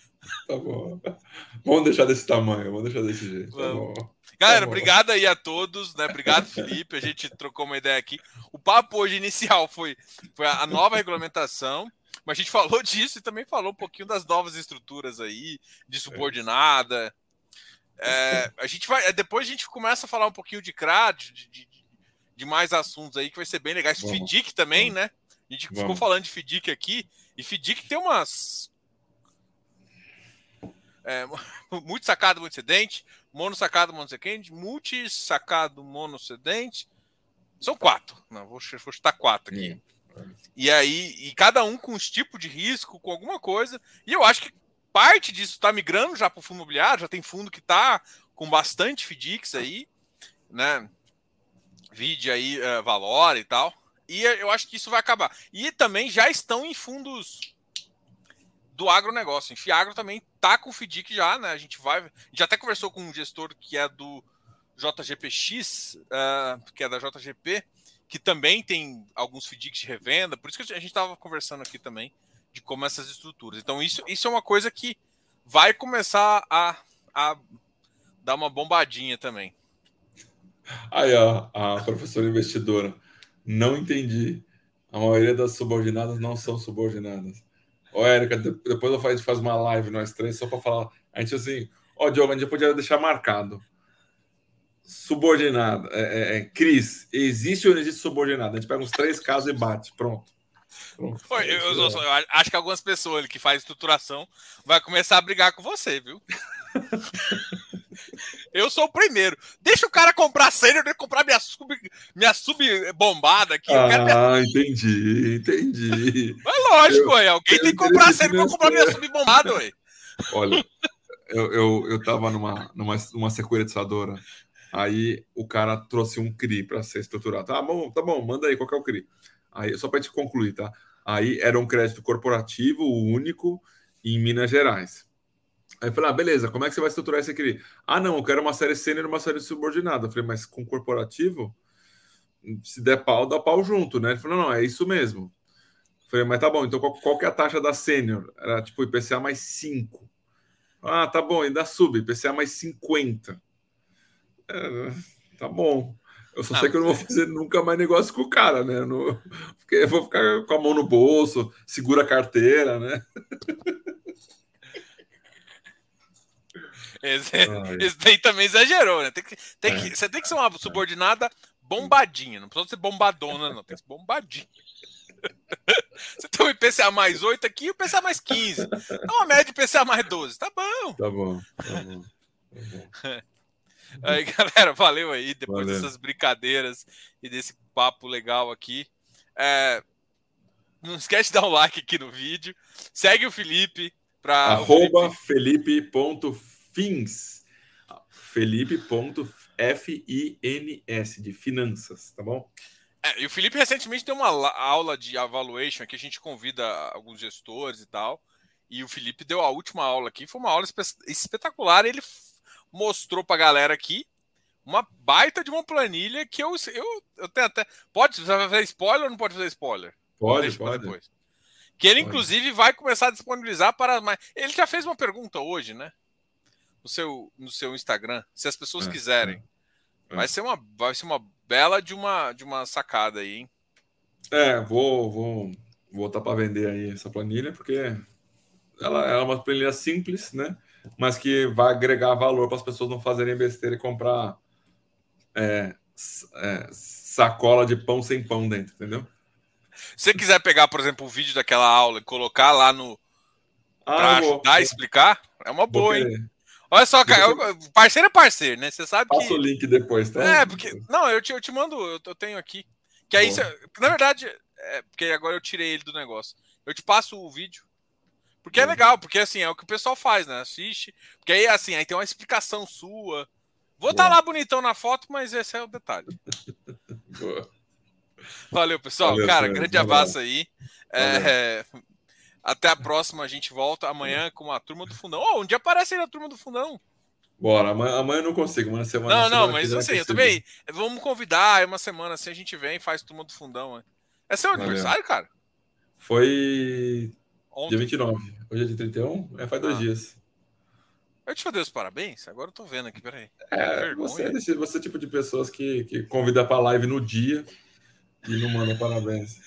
Tá bom. Vamos deixar desse tamanho, vamos deixar desse jeito. Tá bom. Galera, tá obrigado aí a todos, né? Obrigado, Felipe. A gente trocou uma ideia aqui. O papo hoje inicial foi, foi a nova regulamentação. Mas a gente falou disso e também falou um pouquinho das novas estruturas aí, de subordinada. É, a gente vai. Depois a gente começa a falar um pouquinho de CRAD, de, de, de mais assuntos aí que vai ser bem legais. Vamos, FDIC também, né? A gente vamos. ficou falando de FDIC aqui, e FDIC tem umas. É, muito sacado, muito sedente, mono sacado, mono secante, multi sacado, mono sedente. São quatro. Não, vou, vou chutar quatro aqui. Sim. E aí, e cada um com os tipos de risco, com alguma coisa. E eu acho que parte disso está migrando já para o fundo imobiliário, já tem fundo que está com bastante FDICs aí, né? Vide aí uh, Valora e tal. E eu acho que isso vai acabar. E também já estão em fundos do agronegócio. Em Fiagro também tá com FDIC já, né? A gente vai. Já até conversou com um gestor que é do JGPX, uh, eh, que é da JGP, que também tem alguns FDICs de revenda. Por isso que a gente estava conversando aqui também de como essas estruturas. Então, isso, isso é uma coisa que vai começar a, a dar uma bombadinha também. Aí, ó, a professora investidora. Não entendi. A maioria das subordinadas não são subordinadas. Ô, Érica, depois eu faz, faz uma live nós três só para falar. A gente assim, ó, Diogo, a gente podia deixar marcado. Subordinada. É, é, é, Cris, existe ou não existe subordinada? A gente pega uns três casos e bate. Pronto. Pronto. eu, eu, eu, eu, acho que algumas pessoas que fazem estruturação vai começar a brigar com você, viu? Eu sou o primeiro. Deixa o cara comprar sênior, deixa comprar minha sub, minha sub bombada aqui. Ah, minha... entendi, entendi. Mas lógico, ué. Alguém tem que comprar sênior pra comprar minha sub bombada, ué. Olha, eu, eu, eu tava numa, numa, numa securitizadora. Aí o cara trouxe um CRI para ser estruturado. Tá bom, tá bom, manda aí, qual que é o CRI? Aí, só para te concluir, tá? Aí era um crédito corporativo único em Minas Gerais. Aí eu falei, ah, beleza, como é que você vai estruturar isso aqui? Ah, não, eu quero uma série sênior e uma série subordinada. Eu falei, mas com corporativo, se der pau, dá pau junto, né? Ele falou, não, é isso mesmo. Eu falei, mas tá bom, então qual, qual que é a taxa da sênior? Era tipo IPCA mais 5. Ah, tá bom, e da sub, IPCA mais 50. É, tá bom. Eu só não, sei que eu não vou fazer nunca mais negócio com o cara, né? Eu não, porque eu vou ficar com a mão no bolso, segura a carteira, né? Esse, esse daí também exagerou, né? Tem que, tem que, é. Você tem que ser uma subordinada bombadinha, não precisa ser bombadona, não, tem que ser bombadinha. Você tem um IPCA mais 8 aqui e o IPCA mais 15. É uma média de IPCA mais 12. Tá bom. Tá bom. Tá bom. Tá bom. Aí, galera, valeu aí. Depois valeu. dessas brincadeiras e desse papo legal aqui. É, não esquece de dar um like aqui no vídeo. Segue o Felipe. Pra Arroba Felipe.Felipe fins. Felipe.fins de finanças, tá bom? É, e o Felipe recentemente deu uma aula de evaluation que a gente convida alguns gestores e tal. E o Felipe deu a última aula aqui, foi uma aula espetacular. Ele mostrou pra galera aqui uma baita de uma planilha que eu, eu, eu tenho até. Pode fazer spoiler ou não pode fazer spoiler? Pode, pode. Depois. Que ele, pode. inclusive, vai começar a disponibilizar para mais. Ele já fez uma pergunta hoje, né? no seu, no seu Instagram, se as pessoas é, quiserem. É, é. Vai ser uma vai ser uma bela de uma de uma sacada aí, hein? É, vou vou voltar para vender aí essa planilha porque ela, ela é uma planilha simples, né? Mas que vai agregar valor para as pessoas não fazerem besteira e comprar é, é, sacola de pão sem pão dentro, entendeu? Se você quiser pegar, por exemplo, o vídeo daquela aula e colocar lá no. Ah, para ajudar a explicar, é uma boa, hein? Olha só, cara, parceiro é parceiro, né? Você sabe Passa que. Passa o link depois, tá? É, porque. Não, eu te, eu te mando, eu, tenho aqui. Que aí, cê... na verdade, é porque agora eu tirei ele do negócio. Eu te passo o vídeo. Porque é hum. legal, porque assim, é o que o pessoal faz, né? Assiste. Porque aí, assim, aí tem uma explicação sua. Vou estar tá lá bonitão na foto, mas esse é o detalhe. Boa. Valeu, pessoal. Valeu, Cara, grande abraço aí. É, até a próxima, a gente volta amanhã com a turma do fundão. Oh, um dia aparece aí na turma do fundão. Bora, amanhã, amanhã eu não consigo, mas na semana. Não, não, mas assim, eu também. Vamos convidar, uma semana assim a gente vem e faz turma do fundão. Né? É seu Valeu. aniversário, cara? Foi Ontem. dia 29. Hoje é dia 31? É, faz dois ah. dias. Eu te dei os parabéns? Agora eu tô vendo aqui, peraí. É, você é, desse, você é tipo de pessoas que, que convida pra live no dia e não manda parabéns.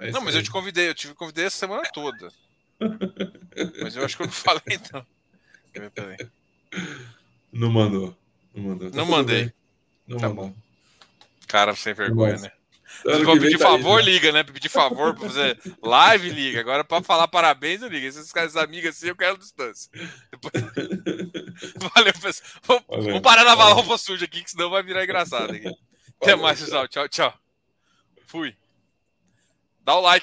É não, mas aí. eu te convidei, eu te convidei essa semana toda. mas eu acho que eu não falei, então. Não mandou. Não mandou. Tá não mandei. Bem. Não tá mandou. bom. Cara, sem vergonha, né? Ano pra pedir tá favor, aí, né? liga, né? Pra pedir favor pra fazer live, liga. Agora, pra falar parabéns, eu ligo. Esses caras amigos assim, eu quero distância. Depois... Valeu, pessoal. Vamos, Vamos parar na lavar roupa suja aqui, que senão vai virar engraçado aqui. Até mais, pessoal. Tchau, tchau. Fui. Dá o like.